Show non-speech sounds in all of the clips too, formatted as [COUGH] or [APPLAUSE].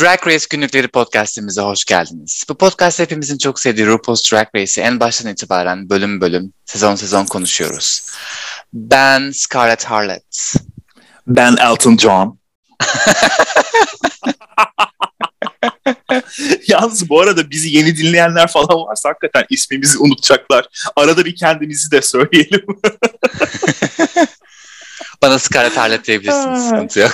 Drag Race Günlükleri podcastimize hoş geldiniz. Bu podcast hepimizin çok sevdiği RuPaul's Drag Race'i en baştan itibaren bölüm bölüm, sezon sezon konuşuyoruz. Ben Scarlett Harlot. Ben Elton John. [LAUGHS] Yalnız bu arada bizi yeni dinleyenler falan varsa hakikaten ismimizi unutacaklar. Arada bir kendimizi de söyleyelim. [LAUGHS] Bana Scarlett Harlot diyebilirsiniz. Sıkıntı yok.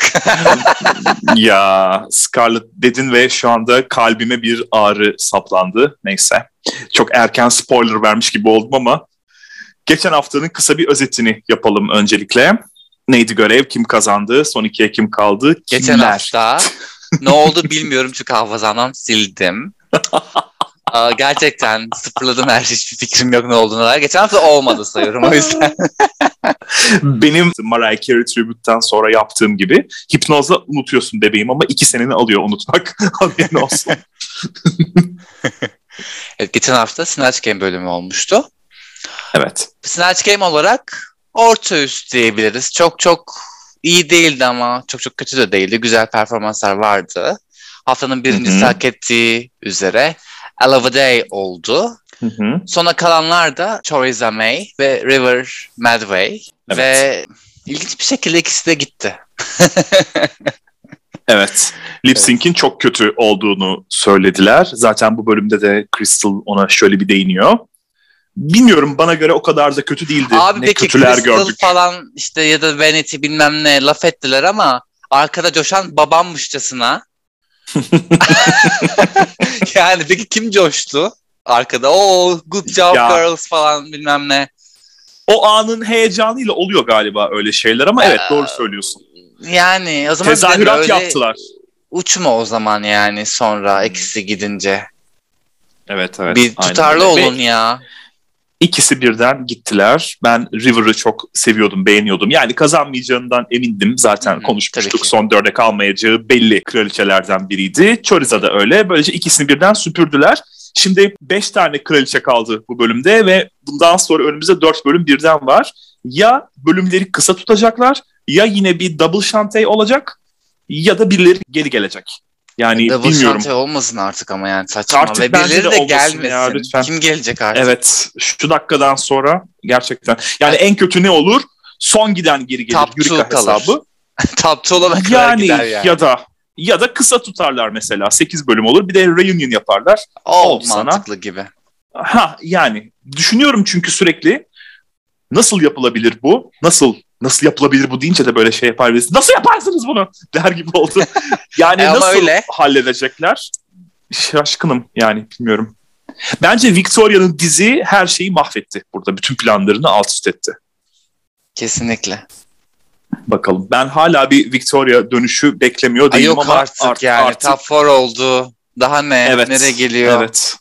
[LAUGHS] ya Scarlett dedin ve şu anda kalbime bir ağrı saplandı. Neyse. Çok erken spoiler vermiş gibi oldum ama geçen haftanın kısa bir özetini yapalım öncelikle. Neydi görev? Kim kazandı? Son ikiye kim kaldı? Kimler? Geçen hafta ne oldu bilmiyorum çünkü hafızamdan sildim. [LAUGHS] Aa, gerçekten sıfırladım her şey. Hiçbir fikrim yok ne olduğuna dair. Geçen hafta olmadı sayıyorum o yüzden. [LAUGHS] Benim Mariah Carey Tribute'den sonra yaptığım gibi hipnozla unutuyorsun bebeğim ama iki seneni alıyor unutmak. [LAUGHS] Haberin olsun. [LAUGHS] evet, geçen hafta Snatch Game bölümü olmuştu. Evet. Snatch Game olarak orta üst diyebiliriz. Çok çok iyi değildi ama çok çok kötü de değildi. Güzel performanslar vardı. Haftanın birincisi hak ettiği üzere Alava Day oldu. Hı hı. Sona kalanlar da Choriza May ve River Medway. Evet. Ve ilginç bir şekilde ikisi de gitti. [LAUGHS] Evet. Lip Sync'in çok kötü olduğunu söylediler. Zaten bu bölümde de Crystal ona şöyle bir değiniyor. Bilmiyorum bana göre o kadar da kötü değildi. Abi ne peki kötüler Crystal gördük. falan işte ya da Vanity bilmem ne laf ettiler ama arkada coşan babammışçasına. [LAUGHS] yani peki kim coştu? Arkada o good job Ya. girls falan bilmem ne. O anın heyecanıyla oluyor galiba öyle şeyler ama evet doğru söylüyorsun. Yani o zaman Tezahürat öyle yaptılar. uçma o zaman yani sonra ikisi gidince. Evet evet. bir aynen tutarlı. Ve olun ya. İkisi birden gittiler. Ben River'ı çok seviyordum, beğeniyordum. Yani kazanmayacağından emindim. Zaten tabii konuşmuştuk. Son dörde kalmayacağı belli kraliçelerden biriydi. Choriza da öyle. Böylece ikisini birden süpürdüler. Şimdi beş tane kraliçe kaldı bu bölümde ve bundan sonra önümüzde dört bölüm birden var. Ya bölümleri kısa tutacaklar ya yine bir double şantay olacak ya da birileri geri gelecek. Yani Double bilmiyorum. şante olmasın artık ama yani saçma. Artık Ve birileri de de, gelmesin. ya, lütfen. Kim gelecek artık? Evet şu dakikadan sonra gerçekten. Yani en kötü ne olur? Son giden geri gelir. Top kalır. hesabı. [LAUGHS] Top olana kadar Yani, gider yani. ya da ya da kısa tutarlar mesela. 8 bölüm olur. Bir de reunion yaparlar. o oldu sana. mantıklı gibi. Ha yani düşünüyorum çünkü sürekli nasıl yapılabilir bu? Nasıl nasıl yapılabilir bu deyince de böyle şey yapar birisi. Nasıl yaparsınız bunu? [LAUGHS] Der gibi oldu. [LAUGHS] Yani E nasıl öyle. halledecekler? Şaşkınım yani bilmiyorum. Bence Victoria'nın dizi her şeyi mahvetti burada. Bütün planlarını alt üst etti. Kesinlikle. Bakalım. Ben hala bir Victoria dönüşü beklemiyor Ay değilim yok ama artık art- yani. artık- Top 4 oldu. Daha ne? Evet. Nereye geliyor? Evet.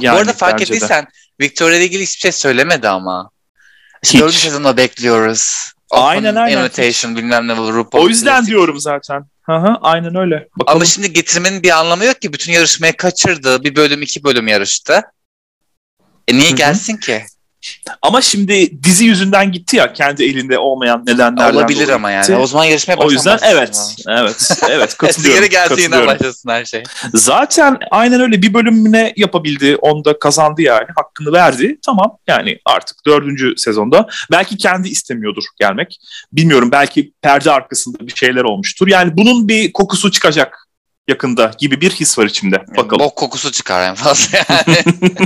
Yani Bu arada fark bence de. ettiysen Victoria ile ilgili hiçbir şey söylemedi ama. Hiç. Dördüncü sezonda bekliyoruz. Aynen, aynen. Invitation bilmem ne bu RuPaul O yüzden klasik. diyorum zaten. Hı hı, aynen öyle. Bakalım. Ama şimdi getirmenin bir anlamı yok ki. Bütün yarışmayı kaçırdı. Bir bölüm iki bölüm yarıştı. E niye Hı hı. gelsin ki? Ama şimdi dizi yüzünden gitti ya kendi elinde olmayan nedenlerden Olabilir ama yani. gitti. O zaman yarışmaya O yüzden evet, evet, [LAUGHS] evet Eski katılıyorum. geri geldiğinden başlasın her şey. Zaten aynen öyle bir bölümüne yapabildi. Onda kazandı yani. Hakkını verdi. Tamam yani artık dördüncü sezonda. Belki kendi istemiyordur gelmek. Bilmiyorum belki perde arkasında bir şeyler olmuştur. Yani bunun bir kokusu çıkacak yakında gibi bir his var içimde. Bakalım. Bok kokusu çıkar en fazla yani. [LAUGHS]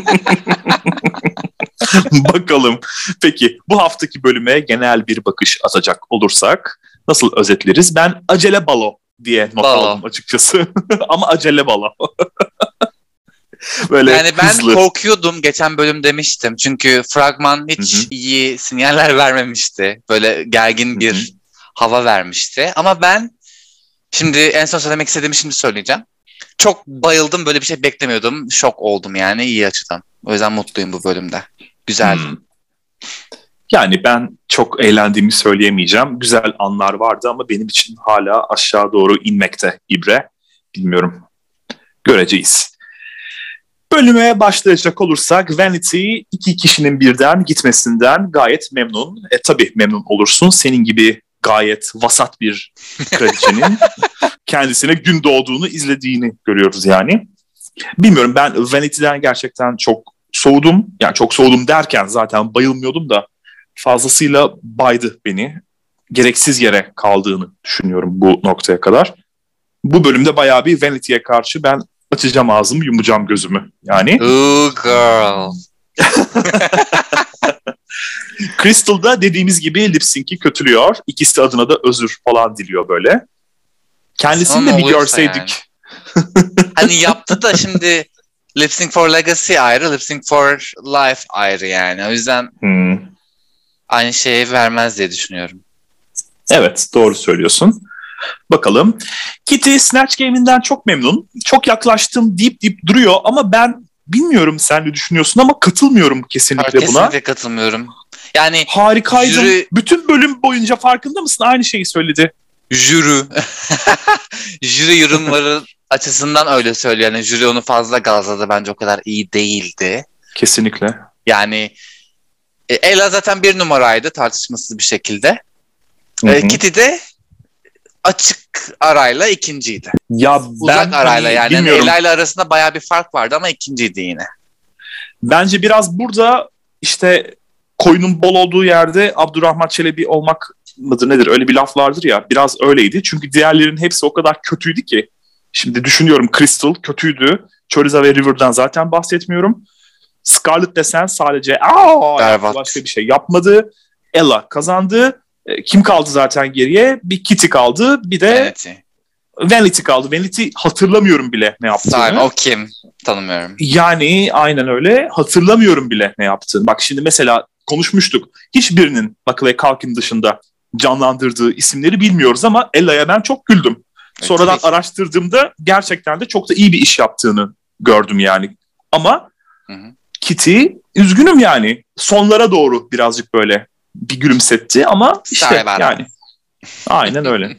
[LAUGHS] Bakalım. Peki bu haftaki bölüme genel bir bakış atacak olursak nasıl özetleriz? Ben acele balo diye not Balo. aldım açıkçası. [LAUGHS] Ama acele balo. [LAUGHS] Böyle yani ben hızlı. korkuyordum geçen bölüm demiştim. Çünkü fragman hiç Hı hı. iyi sinyaller vermemişti. Böyle gergin bir Hı hı. hava vermişti. Ama ben şimdi en son söylemek istediğimi şimdi söyleyeceğim. Çok bayıldım böyle bir şey beklemiyordum. Şok oldum yani iyi açıdan. O yüzden mutluyum bu bölümde. Güzel. Hmm. Yani ben çok eğlendiğimi söyleyemeyeceğim. Güzel anlar vardı ama benim için hala aşağı doğru inmekte ibre. Bilmiyorum. Göreceğiz. Bölüme başlayacak olursak Vanity iki kişinin birden gitmesinden gayet memnun. E tabii memnun olursun. Senin gibi gayet vasat bir kraliçenin [LAUGHS] kendisine gün doğduğunu izlediğini görüyoruz yani. Bilmiyorum ben Vanity'den gerçekten çok soğudum. Yani çok soğudum derken zaten bayılmıyordum da fazlasıyla baydı beni. Gereksiz yere kaldığını düşünüyorum bu noktaya kadar. Bu bölümde bayağı bir Vanity'ye karşı ben açacağım ağzımı yumacağım gözümü yani. Ooh girl. [LAUGHS] Crystal da dediğimiz gibi lip sync'i kötülüyor. İkisi adına da özür falan diliyor böyle. Kendisini de bir görseydik. Yani. hani yaptı da şimdi [LAUGHS] Lip Sync for Legacy ayrı, Lip Sync for Life ayrı yani. O yüzden hmm. aynı şeyi vermez diye düşünüyorum. Evet doğru söylüyorsun. Bakalım. Kitty Snatch Game'inden çok memnun. Çok yaklaştım deyip deyip duruyor ama ben bilmiyorum sen ne düşünüyorsun ama katılmıyorum kesinlikle, kesinlikle buna. Kesinlikle katılmıyorum. Yani harikaydın. Jüri... Bütün bölüm boyunca farkında mısın? Aynı şeyi söyledi. Jüri. [LAUGHS] jüri yorumları açısından öyle söylüyor. Yani jüri onu fazla gazladı. Bence o kadar iyi değildi. Kesinlikle. Yani e, Ella zaten bir numaraydı tartışmasız bir şekilde. Hı hı. Kitty de açık arayla ikinciydi. Ya Uzak ben arayla hani, yani. Bilmiyorum. Ela ile arasında baya bir fark vardı ama ikinciydi yine. Bence biraz burada işte koyunun bol olduğu yerde Abdurrahman Çelebi olmak mıdır nedir öyle bir laf vardır ya biraz öyleydi. Çünkü diğerlerin hepsi o kadar kötüydü ki. Şimdi düşünüyorum Crystal kötüydü. Choriza ve River'dan zaten bahsetmiyorum. Scarlett desen sadece aa başka bir şey yapmadı. Ella kazandı. E, kim kaldı zaten geriye? Bir Kitty kaldı. Bir de Vanity. Vanity kaldı. Vanity hatırlamıyorum bile ne yaptığını. Sahi, o kim? Tanımıyorum. Yani aynen öyle. Hatırlamıyorum bile ne yaptığını. Bak şimdi mesela konuşmuştuk. Hiçbirinin Macaulay Culkin dışında canlandırdığı isimleri bilmiyoruz ama Ella'ya ben çok güldüm. Evet, Sonradan tabii. araştırdığımda gerçekten de çok da iyi bir iş yaptığını gördüm yani. Ama hı hı. Kitty üzgünüm yani. Sonlara doğru birazcık böyle bir gülümsetti ama işte yani. Aynen öyle.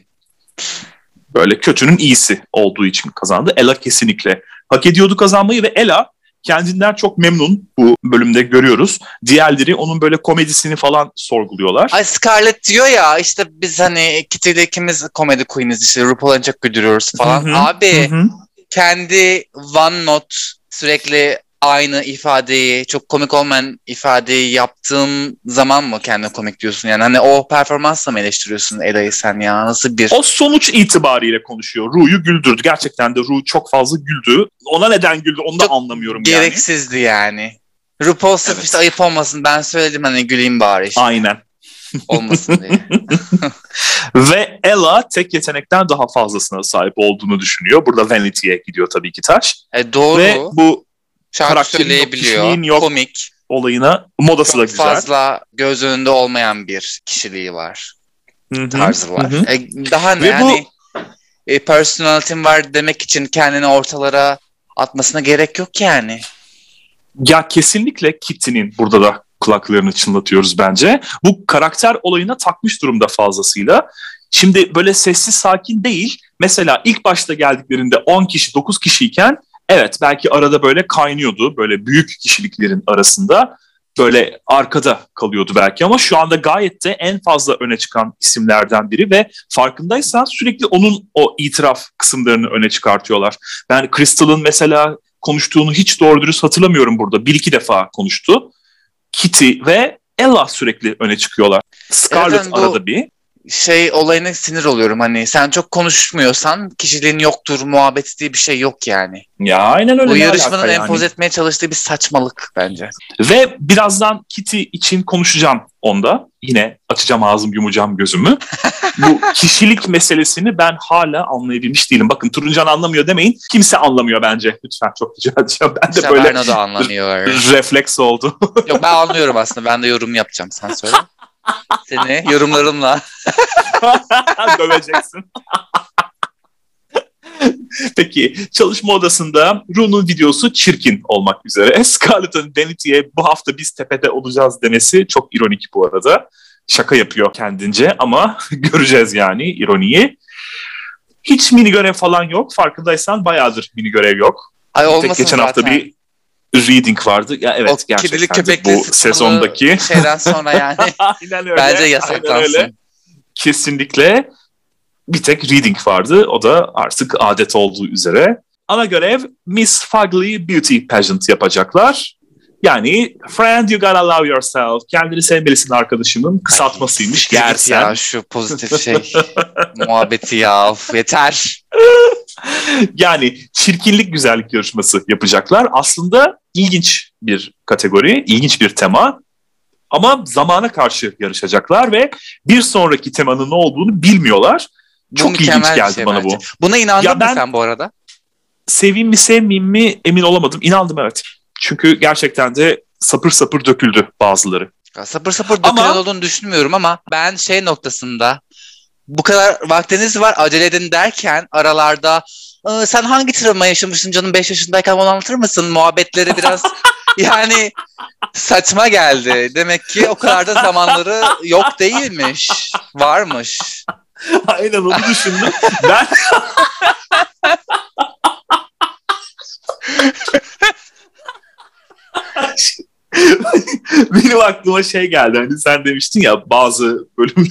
Böyle kötünün iyisi olduğu için kazandı. Ella kesinlikle hak ediyordu kazanmayı ve Ella kendinden çok memnun bu bölümde görüyoruz. Diğerleri onun böyle komedisini falan sorguluyorlar. Ay Scarlett diyor ya işte biz hani Kitty ikimiz komedi queeniz işte RuPaul'a çok güldürüyoruz falan. Hı-hı. Abi Hı-hı. kendi one note sürekli aynı ifadeyi, çok komik olmayan ifadeyi yaptığım zaman mı kendine komik diyorsun? Yani hani o performansla mı eleştiriyorsun Eda'yı sen ya? Nasıl bir... O sonuç itibariyle konuşuyor. Ru'yu güldürdü. Gerçekten de Ru çok fazla güldü. Ona neden güldü onu çok da anlamıyorum gereksizdi yani. Gereksizdi yani. RuPaul sırf evet. işte ayıp olmasın ben söyledim hani güleyim bari işte. Aynen. [LAUGHS] Olmasın diye. [LAUGHS] Ve Ella tek yetenekten daha fazlasına sahip olduğunu düşünüyor. Burada Vanity'ye gidiyor tabii ki taş. E doğru. Ve bu Şarkı söyleyebiliyor. Komik. Olayına modası Çok da güzel. fazla göz önünde olmayan bir kişiliği var. Hı-hı. Tarzı var. Hı-hı. E, daha ne Ve yani bu... e, personality'm var demek için kendini ortalara atmasına gerek yok yani. Ya kesinlikle Kitty'nin burada da kulaklarını çınlatıyoruz bence. Bu karakter olayına takmış durumda fazlasıyla. Şimdi böyle sessiz sakin değil. Mesela ilk başta geldiklerinde 10 kişi 9 kişiyken evet belki arada böyle kaynıyordu böyle büyük kişiliklerin arasında böyle arkada kalıyordu belki ama şu anda gayet de en fazla öne çıkan isimlerden biri ve farkındaysan sürekli onun o itiraf kısımlarını öne çıkartıyorlar. Ben Crystal'ın mesela konuştuğunu hiç doğru dürüst hatırlamıyorum burada. Bir iki defa konuştu. Kitty ve Ella sürekli öne çıkıyorlar. Scarlett evet, bu, arada bir şey olayına sinir oluyorum hani sen çok konuşmuyorsan kişiliğin yoktur muhabbeti diye bir şey yok yani. Ya aynen öyle. Bu yarışmanın empoze yani. etmeye çalıştığı bir saçmalık bence. Ve birazdan Kitty için konuşacağım onda. Yine açacağım ağzım yumacağım gözümü. [LAUGHS] Bu kişilik meselesini ben hala anlayabilmiş değilim. Bakın Turuncan anlamıyor demeyin. Kimse anlamıyor bence. Lütfen çok rica edeceğim. Ben de böyle da anlamıyor. refleks oldu. Yok ben [LAUGHS] anlıyorum aslında. Ben de yorum yapacağım. Sen söyle. Seni yorumlarımla. [LAUGHS] Döveceksin. Peki çalışma odasında Ru'nun videosu çirkin olmak üzere. [LAUGHS] Scarlett'ın Vanity'ye bu hafta biz tepede olacağız demesi çok ironik bu arada. Şaka yapıyor kendince ama [LAUGHS] göreceğiz yani ironiyi. Hiç mini görev falan yok. Farkındaysan bayağıdır mini görev yok. Ay olmasın Tek geçen zaten. hafta bir reading vardı. Ya evet o gerçekten bu sezondaki şeyden sonra yani. [LAUGHS] Aynen öyle. Bence yasaklansın. Kesinlikle bir tek reading vardı. O da artık adet olduğu üzere. Ana görev Miss Fugly Beauty Pageant yapacaklar. Yani friend you gotta love yourself. Kendini sevmelisin arkadaşımın kısaltmasıymış. Ay, Gersen. Ya şu pozitif [LAUGHS] şey muhabbeti ya of, yeter. [LAUGHS] [LAUGHS] yani çirkinlik güzellik yarışması yapacaklar. Aslında ilginç bir kategori, ilginç bir tema. Ama zamana karşı yarışacaklar ve bir sonraki temanın ne olduğunu bilmiyorlar. Çok Bu ilginç geldi şey bana bence. bu. Buna inandın Ya mı ben- sen bu arada? Seveyim mi sevmeyeyim mi emin olamadım. İnandım evet. Çünkü gerçekten de sapır sapır döküldü bazıları. Ya Sapır sapır Ama- dökülen olduğunu düşünmüyorum ama ben şey noktasında bu kadar vaktiniz var acele edin derken aralarda "Aa, sen hangi travma yaşamışsın canım 5 yaşındayken onu anlatır mısın? Muhabbetleri biraz [LAUGHS] yani saçma geldi. Demek ki o kadar da zamanları yok değilmiş. Varmış. Aynen onu düşündüm. ben [LAUGHS] [LAUGHS] [LAUGHS] Benim aklıma şey geldi. Hani sen demiştin ya bazı bölüm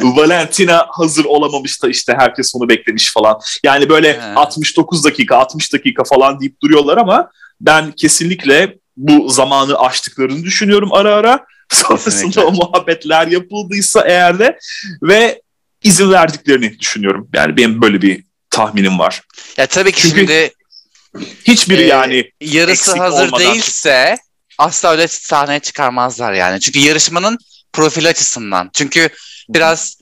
[LAUGHS] Valentina hazır olamamış da işte herkes onu beklemiş falan. Yani böyle He. 69 dakika 60 dakika falan deyip duruyorlar ama ben kesinlikle bu zamanı aştıklarını düşünüyorum ara ara. [LAUGHS] Sonrasında Kesinlikle. o muhabbetler yapıldıysa eğer de ve izin verdiklerini düşünüyorum. Yani benim böyle bir tahminim var. Ya tabii ki Çünkü şimdi Hiçbiri Ee, yani yarısı hazır olmadan- değilse asla öyle sahneye çıkarmazlar yani. Çünkü yarışmanın profili açısından. Çünkü biraz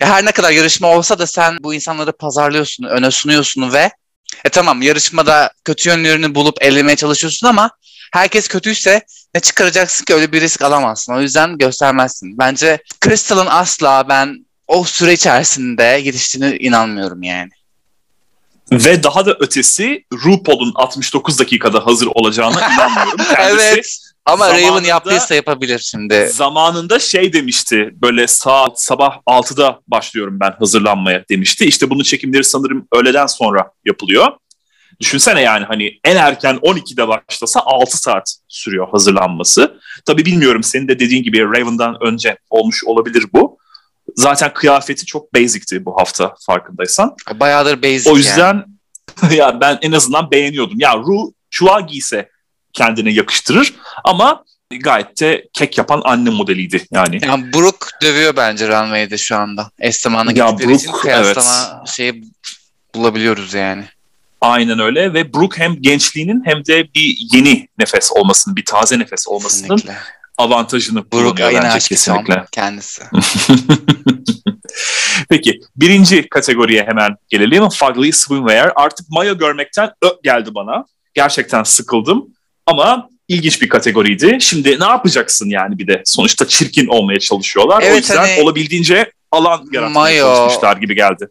her ne kadar yarışma olsa da sen bu insanları pazarlıyorsun, öne sunuyorsun ve e tamam yarışmada kötü yönlerini bulup ellemeye çalışıyorsun ama herkes kötüyse ne çıkaracaksın ki öyle bir risk alamazsın. O yüzden göstermezsin. Bence Crystal'ın asla ben o süre içerisinde yetiştiğine inanmıyorum yani. Ve daha da ötesi RuPaul'un 69 dakikada hazır olacağına inanmıyorum. [LAUGHS] Kendisi evet. Ama Raven yaptıysa yapabilir şimdi. zamanında şey demişti böyle saat sabah 6'da başlıyorum ben hazırlanmaya demişti. İşte bunun çekimleri sanırım öğleden sonra yapılıyor. Düşünsene yani hani en erken 12'de başlasa 6 saat sürüyor hazırlanması. Tabii bilmiyorum senin de dediğin gibi Raven'dan önce olmuş olabilir bu. Zaten kıyafeti çok basic'ti bu hafta farkındaysan. Bayağıdır basic O yani. yüzden [LAUGHS] ya ben en azından beğeniyordum. Ya Ru çuva giyse kendine yakıştırır ama gayet de kek yapan anne modeliydi yani. Yani Brook dövüyor bence Runway'de şu anda. Eş zamanlı gittikleri için kıyaslama şeyi bulabiliyoruz yani. Aynen öyle ve Brooke hem gençliğinin hem de bir yeni nefes olmasının, bir taze nefes olmasının Kesinlikle. Avantajını ayına bence aşk kesinlikle. Kendisi. [LAUGHS] Peki birinci kategoriye hemen gelelim. Fugly Swimwear. Artık mayo görmekten ö geldi bana. Gerçekten sıkıldım ama ilginç bir kategoriydi. Şimdi ne yapacaksın yani bir de? Sonuçta çirkin olmaya çalışıyorlar. o Evet, yüzden hani- olabildiğince alan yaratmaya Mayo- çalışmışlar gibi geldi.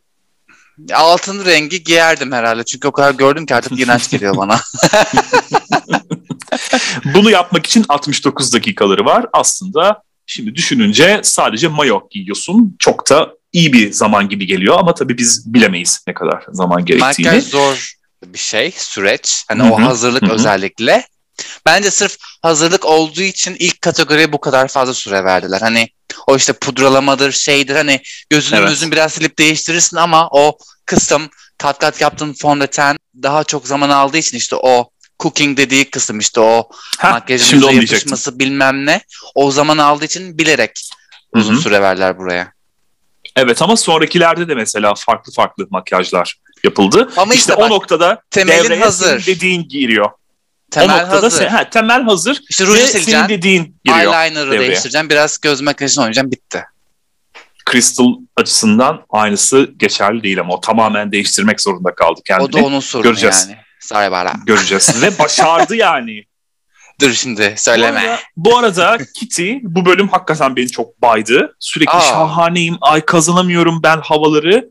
Altın rengi giyerdim herhalde. Çünkü o kadar gördüm ki artık iğrenç geliyor bana. [LAUGHS] [LAUGHS] Bunu yapmak için 69 dakikaları var. Aslında şimdi düşününce sadece mayo giyiyorsun. Çok da iyi bir zaman gibi geliyor ama tabii biz bilemeyiz ne kadar zaman gerektiğini. Makyaj zor bir şey, süreç. Hani Hı o hazırlık hı hı. özellikle. Bence sırf hazırlık olduğu için ilk kategoriye bu kadar fazla süre verdiler. Hani o işte pudralamadır, şeydir hani gözünü Evet. gözünü biraz silip değiştirirsin ama o kısım kat kat yaptığın fondöten daha çok zaman aldığı için işte o cooking dediği kısım işte o makyajın yapışması bilmem ne o zaman aldığı için bilerek uzun Hı hı. süre verdiler buraya. Evet ama sonrakilerde de mesela farklı farklı makyajlar yapıldı. Ama işte, işte o bak, noktada temelin hazır. dediğin giriyor. Temel o noktada hazır. sen- ha, temel hazır İşte ruju sileceksin, dediğin giriyor. eyeliner'ı devreye. değiştireceksin, biraz göz makyajını oynayacaksın, bitti. Crystal açısından aynısı geçerli değil ama o tamamen değiştirmek zorunda kaldı kendini. O da onun sorunu göreceğiz. yani. Sorry that. Göreceğiz ve [LAUGHS] başardı yani. Dur şimdi Bu söyleme. arada, bu arada Kitty bu bölüm hakikaten beni çok baydı. Sürekli Aa. şahaneyim, ay kazanamıyorum ben havaları.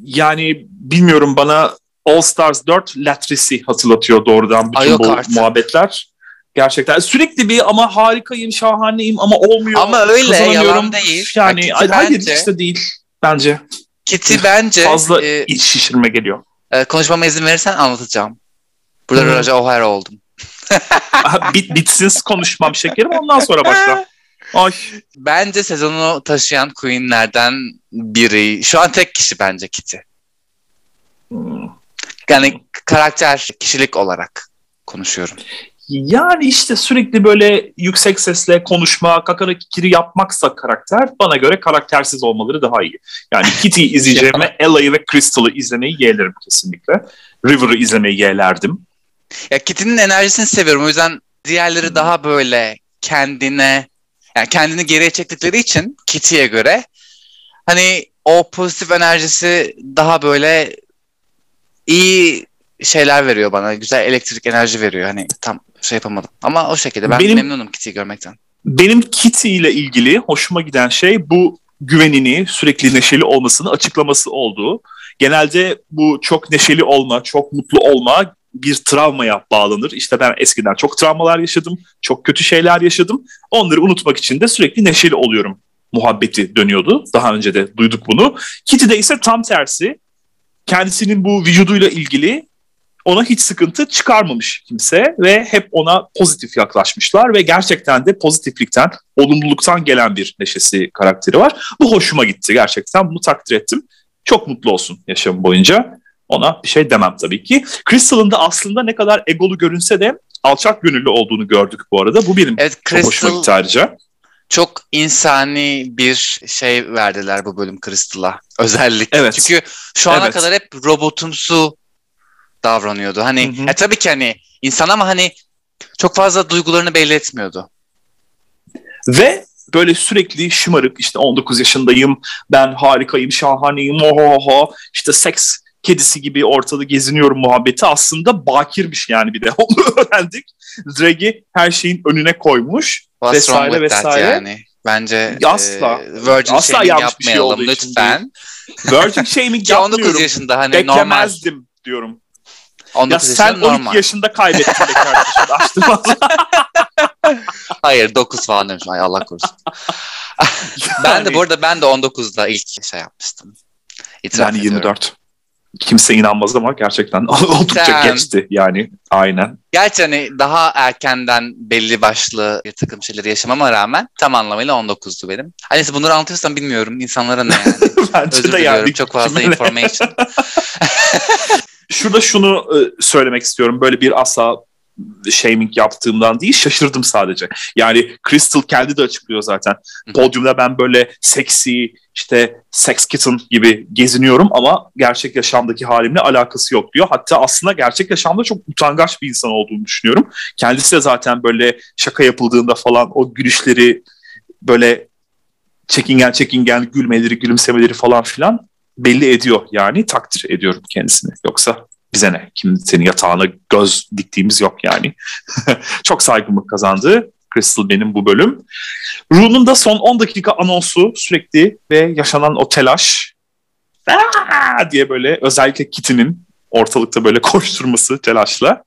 Yani bilmiyorum bana All Stars 4 Latris'i hatırlatıyor doğrudan bütün Ay bu artık. muhabbetler. Gerçekten sürekli bir ama harikayım, şahaneyim ama olmuyor. Ama öyle, yalan değil. Yani Kitty hayır bence- de değil bence. Kitty bence Fazla e, iç şişirme geliyor. e, konuşmama izin verirsen anlatacağım. Burada Hı. Raja O'Hara oldum. [LAUGHS] Bit, bitsin konuşmam şekerim ondan sonra başla. Ay. Bence sezonu taşıyan Queen'lerden biri. Şu an tek kişi bence Kitty. Hmm. Yani karakter, kişilik olarak konuşuyorum. Yani işte sürekli böyle yüksek sesle konuşma, kakara kikiri yapmaksa karakter bana göre karaktersiz olmaları daha iyi. Yani [LAUGHS] Kitty'yi izleyeceğime Ella'yı ve Crystal'ı izlemeyi yeğlerim kesinlikle. River'ı izlemeyi yeğlerdim. Ya Kitty'nin enerjisini seviyorum. O yüzden diğerleri daha böyle kendine yani kendini geriye çektikleri için Kitty'ye göre hani o pozitif enerjisi daha böyle iyi şeyler veriyor bana. Güzel elektrik enerji veriyor. Hani tam şey yapamadım. Ama o şekilde ben Benim- memnunum Kitty'yi görmekten. Benim Kitty ile ilgili hoşuma giden şey bu güvenini, sürekli neşeli olmasını açıklaması oldu. Genelde bu çok neşeli olma, çok mutlu olma bir travmaya bağlanır. İşte ben eskiden çok travmalar yaşadım, çok kötü şeyler yaşadım. Onları unutmak için de sürekli neşeli oluyorum muhabbeti dönüyordu. Daha önce de duyduk bunu. Kitty'de ise tam tersi. Kendisinin bu vücuduyla ilgili ona hiç sıkıntı çıkarmamış kimse ve hep ona pozitif yaklaşmışlar ve gerçekten de pozitiflikten, olumluluktan gelen bir neşesi karakteri var. Bu hoşuma gitti gerçekten. Bunu takdir ettim. Çok mutlu olsun yaşamı boyunca. Ona bir şey demem tabii ki. Crystal'ın da aslında ne kadar egolu görünse de alçak gönüllü olduğunu gördük bu arada. Bu benim Evet çok hoşuma Crystal gitti ayrıca. Çok insani bir şey verdiler bu bölüm Crystal'a. Özellikle. Evet. Çünkü şu ana Evet. kadar hep robotumsu davranıyordu. Hani Hı hı. ya tabii ki hani insan ama hani çok fazla duygularını belli etmiyordu. Ve böyle sürekli şımarık işte 19 yaşındayım, ben harikayım, şahaneyim, oho işte seks kedisi gibi ortada geziniyorum muhabbeti aslında bakirmiş yani bir de [LAUGHS] onu öğrendik. Drag'i her şeyin önüne koymuş. What's wrong Vesaire, with that vesaire. yani? Bence Asla. e, virgin Asla shaming şey yapmayalım için lütfen. Virgin shaming [LAUGHS] 19 yapmıyorum. yaşında hani normal. Beklemezdim diyorum. 19 ya sen yaşında 12 normal. yaşında kaybettin be kardeşim. [LAUGHS] Açtım Hayır 9 falan demiş. Ay Allah korusun. [LAUGHS] ben de bu arada ben de 19'da ilk şey yapmıştım. İtiraf Yani ediyorum. 24. Kimse inanmaz ama gerçekten [LAUGHS] oldukça geçti yani aynen. Gerçi hani daha erkenden belli başlı bir takım şeyleri yaşamama rağmen tam anlamıyla 19'du benim. Hani bunları anlatıyorsam bilmiyorum. İnsanlara ne yani. [LAUGHS] Bence Özür de diliyorum. yani. Çok fazla information. [LAUGHS] Şurada şunu e, söylemek istiyorum. Böyle bir asla shaming yaptığımdan değil şaşırdım sadece. Yani Crystal kendi de açıklıyor zaten. Podyumda ben böyle seksi işte sex kitten gibi geziniyorum ama gerçek yaşamdaki halimle alakası yok diyor. Hatta aslında gerçek yaşamda çok utangaç bir insan olduğunu düşünüyorum. Kendisi de zaten böyle şaka yapıldığında falan o gülüşleri böyle çekingen çekingen gülmeleri gülümsemeleri falan filan belli ediyor yani takdir ediyorum kendisini. Yoksa bize ne? Kim senin yatağına göz diktiğimiz yok yani. [LAUGHS] Çok saygımı kazandı Crystal benim bu bölüm. Rune'un da son 10 dakika anonsu sürekli ve yaşanan o telaş Aa! diye böyle özellikle Kitty'nin ortalıkta böyle [LAUGHS] koşturması telaşla.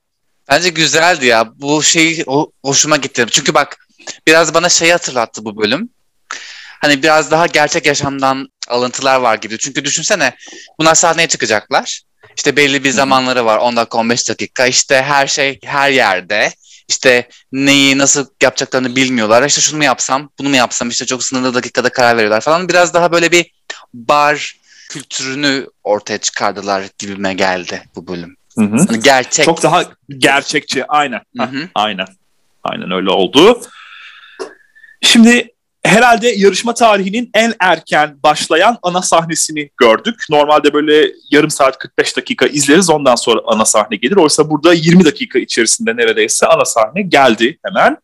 Bence güzeldi ya. Bu şey hoşuma gitti. Çünkü bak biraz bana şeyi hatırlattı bu bölüm. Hani biraz daha gerçek yaşamdan alıntılar var gibi. Çünkü düşünsene bunlar sahneye çıkacaklar. İşte belli bir zamanları var 10 dakika 15 dakika. İşte her şey her yerde. İşte neyi nasıl yapacaklarını bilmiyorlar. İşte şunu mu yapsam bunu mu yapsam işte çok sınırlı dakikada karar veriyorlar falan. Biraz daha böyle bir bar kültürünü ortaya çıkardılar gibime geldi bu bölüm. Hı hı. Hani gerçek. Çok daha gerçekçi aynen. Hı hı. Aynen. Aynen öyle oldu. Şimdi herhalde yarışma tarihinin en erken başlayan ana sahnesini gördük. Normalde böyle yarım saat 45 dakika izleriz ondan sonra ana sahne gelir. Oysa burada 20 dakika içerisinde neredeyse ana sahne geldi hemen.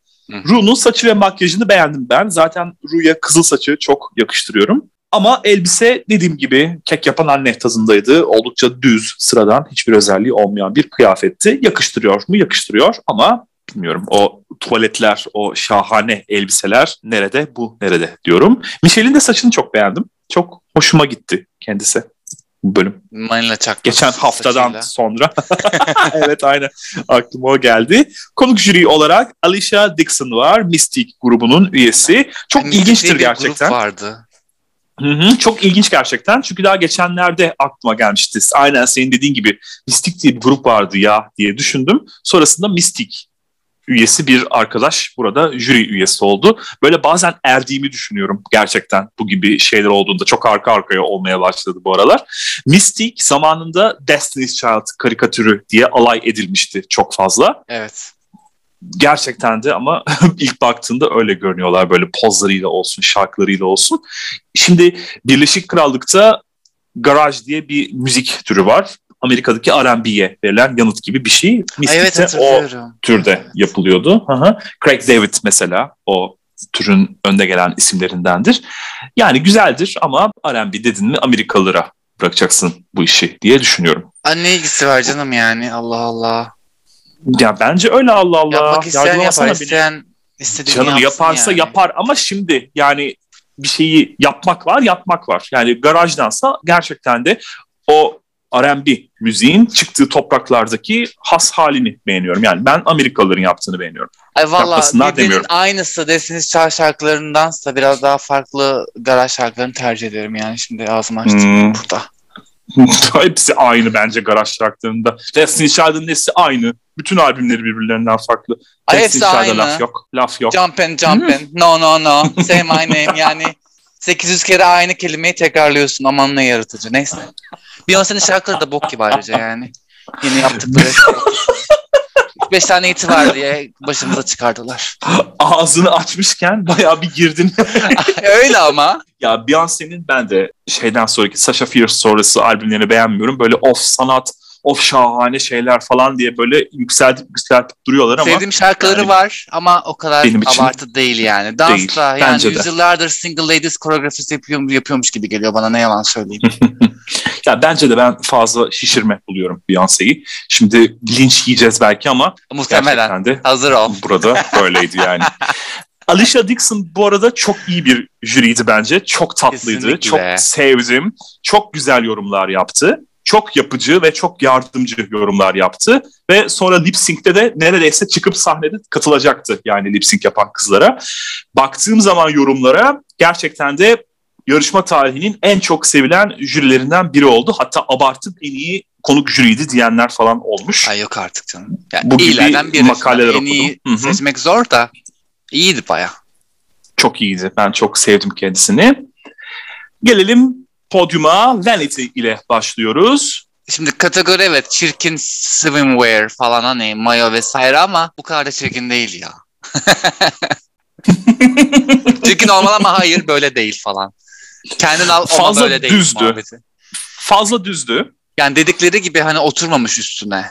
Ru'nun saçı ve makyajını beğendim ben. Zaten Ru'ya kızıl saçı çok yakıştırıyorum. Ama elbise dediğim gibi kek yapan anne tadındaydı. Oldukça düz, sıradan, hiçbir özelliği olmayan bir kıyafetti. Yakıştırıyor mu? Yakıştırıyor ama bilmiyorum o tuvaletler, o şahane elbiseler nerede, bu nerede diyorum. Michelle'in de saçını çok beğendim. Çok hoşuma gitti kendisi bu bölüm. Manila çakması Geçen haftadan saçıyla. [LAUGHS] sonra. [LAUGHS] evet aynen aklıma o geldi. Konuk jüri olarak Alicia Dixon var. Mystic grubunun üyesi. Çok Mystic ilginçtir bir gerçekten. grup vardı. Hı hı, çok ilginç gerçekten. Çünkü daha geçenlerde aklıma gelmişti. Aynen senin dediğin gibi Mystic diye bir grup vardı ya diye düşündüm. Sonrasında Mystic üyesi bir arkadaş burada jüri üyesi oldu. Böyle bazen erdiğimi düşünüyorum gerçekten bu gibi şeyler olduğunda. Çok arka arkaya olmaya başladı bu aralar. Mystique zamanında Destiny's Child karikatürü diye alay edilmişti çok fazla. Evet. Gerçekten de ama [LAUGHS] ilk baktığında öyle görünüyorlar böyle pozlarıyla olsun, şarkılarıyla olsun. Şimdi Birleşik Krallık'ta Garage diye bir müzik türü var. Amerika'daki R&B'ye verilen yanıt gibi bir şey. evet o türde yapılıyordu. Hı Craig David mesela o türün önde gelen isimlerindendir. Yani güzeldir ama R&B dedin mi Amerikalılara bırakacaksın bu işi diye düşünüyorum. Ne ilgisi var canım yani Allah Allah. Ya bence öyle Allah Allah. Yapmak isteyen yapar, isteyen istediğini Canım yaparsa yani. yapar ama şimdi yani bir şeyi yapmak var, yapmak var. Yani garajdansa gerçekten de o R&B müziğin çıktığı topraklardaki has halini beğeniyorum. Yani ben Amerikalıların yaptığını beğeniyorum. Ay valla birbirinin aynısı desiniz çağ şarkılarındansa biraz daha farklı garaj şarkılarını tercih ediyorum yani şimdi ağzımı açtım hmm. [LAUGHS] burada. [LAUGHS] Hepsi aynı bence garaj şarkılarında. Destiny Child'ın nesi aynı. Bütün albümleri birbirlerinden farklı. Ay, hepsi aynı. laf yok. Laf yok. Jump and jump and. No no no. Say my name yani. [LAUGHS] 800 kere aynı kelimeyi tekrarlıyorsun. Aman ne yaratıcı. Neyse. Beyoncé'nin şarkıları da bok gibi ayrıca yani. Yeni yaptıkları. 5 tane iti var diye başımıza çıkardılar. Ağzını açmışken bayağı bir girdin. [LAUGHS] Öyle ama. Ya Beyoncé'nin ben de şeyden sonraki Sasha Fierce sonrası albümlerini beğenmiyorum. Böyle of sanat, of şahane şeyler falan diye böyle yükseltip yükseltip duruyorlar ama. Sevdiğim şarkıları yani, var ama o kadar benim abartı değil yani. Dans değil, yani bence yüzyıllardır de. single ladies koreografisi yapıyor, yapıyormuş gibi geliyor bana ne yalan söyleyeyim. [LAUGHS] ya bence de ben fazla şişirme buluyorum Beyoncé'yi. Şimdi linç yiyeceğiz belki ama Muhtemelen. de hazır ol. Burada [LAUGHS] böyleydi yani. Alicia Dixon bu arada çok iyi bir jüriydi bence. Çok tatlıydı. Kesinlikle. Çok sevdim. Çok güzel yorumlar yaptı çok yapıcı ve çok yardımcı yorumlar yaptı. Ve sonra lip sync'te de neredeyse çıkıp sahnede katılacaktı yani lip sync yapan kızlara. Baktığım zaman yorumlara gerçekten de yarışma tarihinin en çok sevilen jürilerinden biri oldu. Hatta abartıp en iyi konuk jüriydi diyenler falan olmuş. Ay yok artık canım. Yani Bu iyilerden biri. Makaleler en iyi Hı-hı. seçmek zor da iyiydi baya. Çok iyiydi. Ben çok sevdim kendisini. Gelelim podyuma Vanity ile başlıyoruz. Şimdi kategori evet çirkin swimwear falan hani mayo vesaire ama bu kadar da çirkin değil ya. [LAUGHS] çirkin olmalı ama hayır böyle değil falan. Kendin al Fazla böyle değil düzdü. Muhabbeti. Fazla düzdü. Yani dedikleri gibi hani oturmamış üstüne.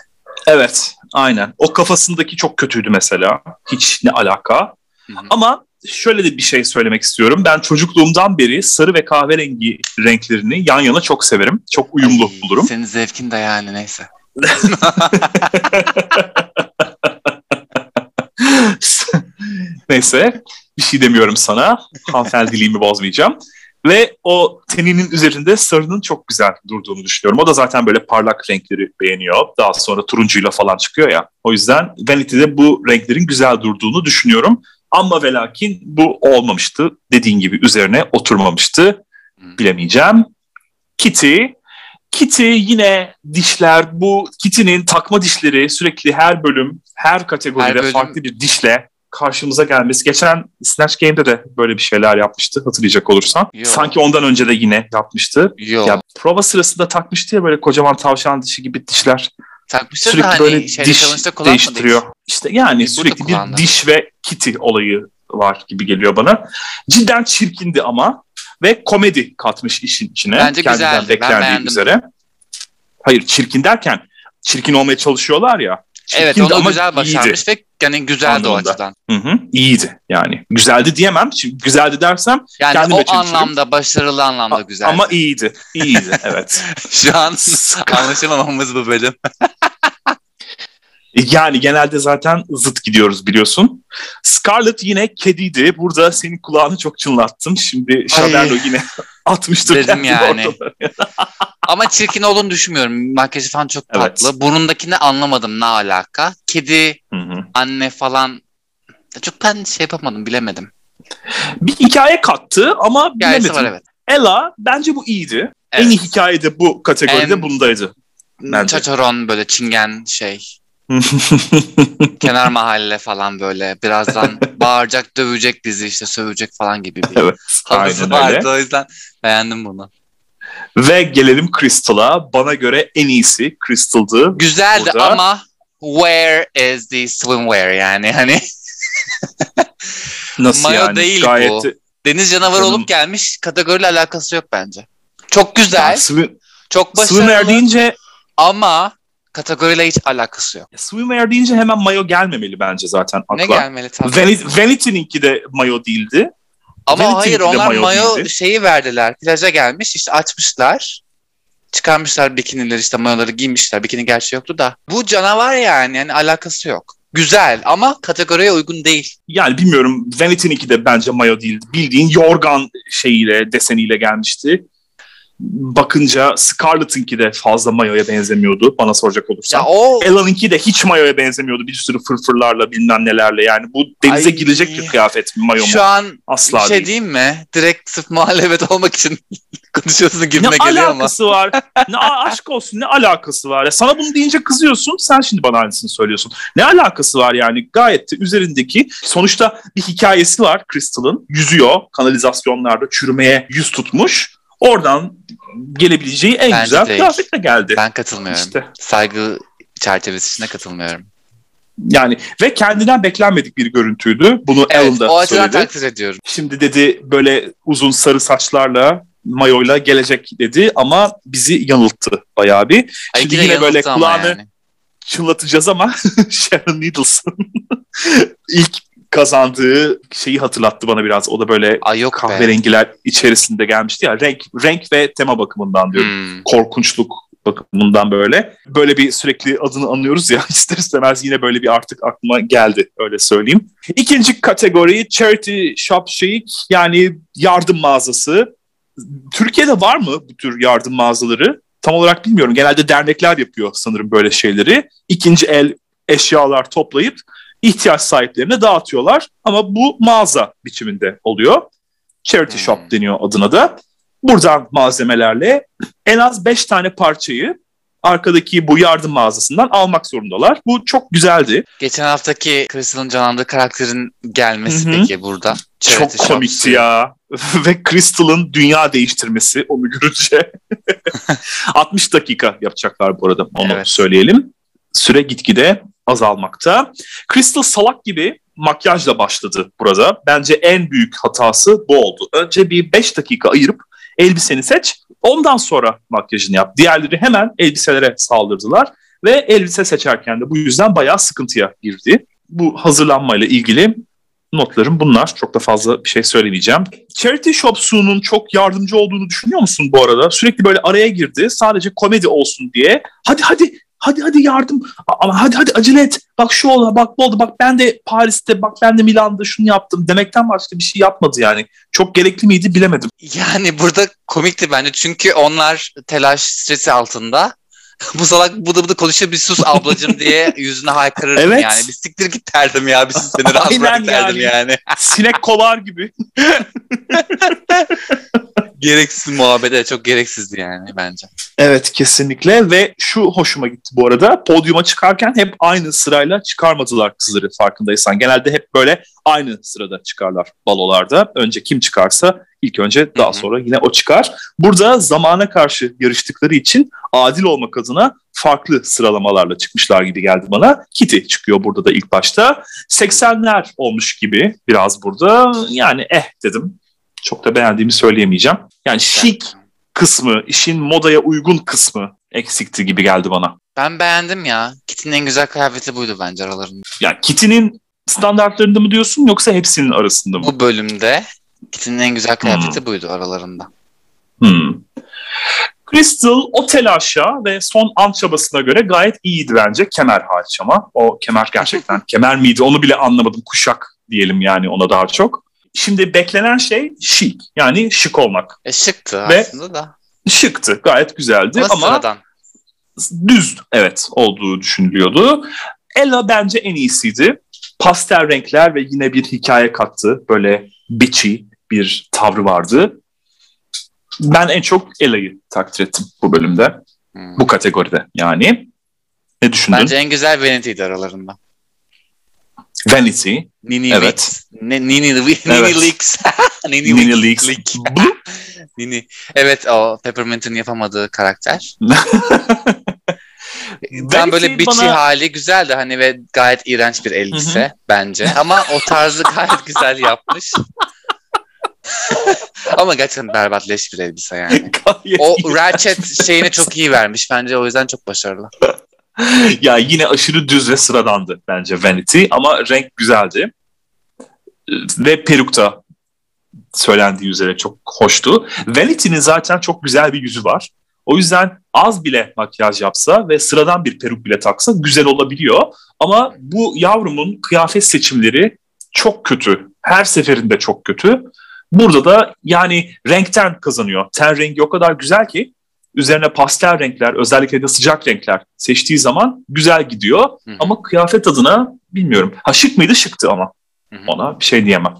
Evet aynen. O kafasındaki çok kötüydü mesela. Hiç ne alaka. Hı-hı. Ama şöyle de bir şey söylemek istiyorum. Ben çocukluğumdan beri sarı ve kahverengi renklerini yan yana çok severim. Çok uyumlu Ay, bulurum. Senin zevkin de yani neyse. [LAUGHS] neyse bir şey demiyorum sana. Hanımefendiliğimi bozmayacağım. Ve o teninin üzerinde sarının çok güzel durduğunu düşünüyorum. O da zaten böyle parlak renkleri beğeniyor. Daha sonra turuncuyla falan çıkıyor ya. O yüzden Vanity'de bu renklerin güzel durduğunu düşünüyorum. Ama ve lakin bu olmamıştı. Dediğin gibi üzerine oturmamıştı. Bilemeyeceğim. Kitty. Kitty yine dişler. Bu Kitty'nin takma dişleri sürekli her bölüm, her kategoride her bölüm... farklı bir dişle karşımıza gelmesi. Geçen Snatch Game'de de böyle bir şeyler yapmıştı hatırlayacak olursan. Yo. Sanki ondan önce de yine yapmıştı. Yo. Ya prova sırasında takmıştı ya böyle kocaman tavşan dişi gibi dişler. Takmıştır sürekli da hani böyle diş değiştiriyor. İşte yani Biz sürekli bir diş ve kitty olayı var gibi geliyor bana. Cidden çirkindi ama ve komedi katmış işin içine. Bence Kendinden güzeldi. Ben üzere. Hayır çirkin derken çirkin olmaya çalışıyorlar ya. Evet onu güzel başarmış iyiydi. ve yani güzeldi Anlamında. o açıdan. Hı hı, iyiydi yani. Güzeldi diyemem. Şimdi güzeldi dersem yani kendime o anlamda başarılı anlamda güzeldi. Ama iyiydi. İyiydi evet. [LAUGHS] Şu an [LAUGHS] anlaşamamamız bu bölüm. Yani genelde zaten zıt gidiyoruz biliyorsun. Scarlett yine kediydi. Burada senin kulağını çok çınlattım. Şimdi Shaderlo yine [LAUGHS] atmıştır. Dedim yani. [LAUGHS] Ama çirkin olduğunu düşünmüyorum. Makyajı falan çok tatlı. Evet. Burundakini anlamadım ne alaka. Kedi, Hı-hı. anne falan çok ben şey yapamadım bilemedim. Bir hikaye kattı ama Hikayesi bilemedim. Var, evet. Ella bence bu iyiydi. Evet. En iyi hikaye de bu kategoride en, bundaydı. Bence. Çaçaron böyle çingen şey. [LAUGHS] Kenar mahalle falan böyle. Birazdan [LAUGHS] bağıracak, dövecek dizi işte sövecek falan gibi bir evet, havası vardı. öyle. O yüzden beğendim bunu. Ve gelelim Crystal'a. Bana göre en iyisi Crystal'dı. Güzeldi Burada- ama where is the swimwear yani hani [LAUGHS] Nasıl Mayo yani? değil Gayet bu. deniz canavarı Canım. olup gelmiş kategoriyle alakası yok bence. Çok güzel, Swim, çok swimwear başarılı deyince ama kategoriyle hiç alakası yok. swimwear deyince hemen mayo gelmemeli bence zaten akla. Ne gelmeli tabii. Vanity- Vanity'ninki de mayo değildi. Ama Vanity hayır onlar mayo mayo değildi. şeyi verdiler. Plaja gelmiş işte açmışlar. Çıkarmışlar bikinileri işte mayoları giymişler. Bikini gerçi yoktu da. Bu canavar yani yani alakası yok. Güzel ama kategoriye uygun değil. Yani bilmiyorum Vanity'ninki de bence mayo değildi. Bildiğin yorgan şeyiyle, deseniyle gelmişti. Bakınca Scarlett'ınki de fazla mayoya benzemiyordu bana soracak olursan. Ya o Ella'nınki de hiç mayoya benzemiyordu. Bir sürü fırfırlarla bilmem nelerle. Yani bu denize Ay. girecek bir kıyafet mi mayo mu? şu an Asla bir şey değil. diyeyim mi? Direkt sırf muhalefet olmak için [LAUGHS] konuşuyorsun Ne gibime geliyor ama. alakası var? ne aşk olsun ne alakası var? Ya sana bunu deyince kızıyorsun. Sen şimdi bana aynısını söylüyorsun. Ne alakası var yani? Gayet de üzerindeki sonuçta bir hikayesi var Crystal'ın. Yüzüyor kanalizasyonlarda çürümeye yüz tutmuş. Oradan gelebileceği en Bence güzel değil. kıyafetle geldi. Ben katılmıyorum. İşte. Saygı çerçevesi içinde katılmıyorum. Yani ve kendinden beklenmedik bir görüntüydü. Bunu Evet Alan da o açıdan söyledi. takdir ediyorum. Şimdi dedi böyle uzun sarı saçlarla mayoyla gelecek dedi ama bizi yanılttı bayağı bir. Ay, Şimdi yine yine böyle kulağını yani. çınlatacağız ama [LAUGHS] Sharon Needles'ın [LAUGHS] ilk kazandığı şeyi hatırlattı bana biraz. O da böyle Ay yok be. kahverengiler içerisinde gelmişti ya. Renk, renk ve tema bakımından diyorum. Hmm. Korkunçluk bakımından böyle. Böyle bir sürekli adını anıyoruz ya [LAUGHS] ister istemez yine böyle bir artık aklıma geldi öyle söyleyeyim. İkinci kategori charity shop chic yani yardım mağazası. Türkiye'de var mı bu tür yardım mağazaları? Tam olarak bilmiyorum. Genelde dernekler yapıyor sanırım böyle şeyleri. İkinci el eşyalar toplayıp ihtiyaç sahiplerine dağıtıyorlar. Ama bu mağaza biçiminde oluyor. Charity Hmm. shop deniyor adına da. Buradan malzemelerle en az 5 tane parçayı arkadaki bu yardım mağazasından almak zorundalar. Bu çok güzeldi. Geçen haftaki Crystal'ın canlandığı karakterin gelmesi Hı hı. peki burada. Charity çok komikti Shops'u. ya. [LAUGHS] Ve Crystal'ın dünya değiştirmesi onu görünce. [LAUGHS] 60 dakika yapacaklar bu arada onu Evet. söyleyelim. Süre gitgide azalmakta. Crystal salak gibi makyajla başladı burada. Bence en büyük hatası bu oldu. Önce bir 5 dakika ayırıp elbiseni seç. Ondan sonra makyajını yap. Diğerleri hemen elbiselere saldırdılar. Ve elbise seçerken de bu yüzden bayağı sıkıntıya girdi. Bu hazırlanmayla ilgili notlarım bunlar. Çok da fazla bir şey söylemeyeceğim. Charity Shop Sue'nun çok yardımcı olduğunu düşünüyor musun bu arada? Sürekli böyle araya girdi. Sadece komedi olsun diye. Hadi hadi hadi hadi yardım. Ama hadi hadi acele et. Bak şu oldu bak bu oldu. Bak ben de Paris'te bak ben de Milan'da şunu yaptım. Demekten başka bir şey yapmadı yani. Çok gerekli miydi bilemedim. Yani burada komikti bence çünkü onlar telaş stresi altında. [LAUGHS] bu salak bıdı bıdı konuşuyor bir sus ablacım diye [LAUGHS] yüzüne haykırırdım Evet. yani. Bir siktir git derdim ya bir sus seni [LAUGHS] rahat bırak derdim yani. yani. Sinek kovar gibi. Gereksiz muhabbete çok gereksizdi yani bence. Evet kesinlikle ve şu hoşuma gitti bu arada. Podyuma çıkarken hep aynı sırayla çıkarmadılar kızları farkındaysan. Genelde hep böyle aynı sırada çıkarlar balolarda. Önce kim çıkarsa ilk önce daha sonra yine o çıkar. Burada zamana karşı yarıştıkları için adil olmak adına farklı sıralamalarla çıkmışlar gibi geldi bana. Kitty çıkıyor burada da ilk başta. 80'ler olmuş gibi biraz burada. Yani eh dedim. Çok da beğendiğimi söyleyemeyeceğim. Yani şik kısmı, işin modaya uygun kısmı eksikti gibi geldi bana. Ben beğendim ya. Kit'in en güzel kıyafeti buydu bence aralarında. Yani Kitty'nin standartlarında mı diyorsun yoksa hepsinin arasında mı? Bu bölümde Kit'in en güzel kıyafeti buydu aralarında. Hmm. Crystal o telaşa ve son an çabasına göre gayet iyiydi bence. Kemer hariç ama. O kemer gerçekten [LAUGHS] kemer miydi onu bile anlamadım. Kuşak diyelim yani ona daha çok. Şimdi beklenen şey şık. Yani şık olmak. E şıktı Ve- aslında da. Şıktı. Gayet güzeldi Ama, ama sıradan. düz evet olduğu düşünülüyordu. Ella bence en iyisiydi. Pastel renkler ve yine bir hikaye kattı. Böyle bitchy bir tavrı vardı. Ben en çok Ella'yı takdir ettim bu bölümde. Hmm. Bu kategoride yani. Ne düşündün? Bence en güzel Vanity'di aralarında. Vanity. Nini Evet. Leaks. Ne, Nini, Nini Evet. Leaks. [LAUGHS] Nini, Nini Leaks. Leaks. Leak. [LAUGHS] Nini. Evet o Peppermint'in yapamadığı karakter. [LAUGHS] Tam böyle bitchy bana- hali güzeldi hani ve gayet iğrenç bir elbise bence. Ama o tarzı gayet güzel yapmış. Ama gerçekten berbat leş bir elbise yani. Gayet O. Ratchet şeyini çok iyi vermiş bence o yüzden çok başarılı. [LAUGHS] ya yine aşırı düz ve sıradandı bence Vanity ama renk güzeldi. Ve peruk da söylendiği üzere çok hoştu. Vanity'nin zaten çok güzel bir yüzü var. O yüzden az bile makyaj yapsa ve sıradan bir peruk bile taksa güzel olabiliyor. Ama bu yavrumun kıyafet seçimleri çok kötü. Her seferinde çok kötü. Burada da yani renkten kazanıyor. Ten rengi o kadar güzel ki üzerine pastel renkler özellikle de sıcak renkler seçtiği zaman güzel gidiyor. Hı. Ama kıyafet adına bilmiyorum. Ha şık mıydı? Şıktı ama. Hı. Ona bir şey diyemem.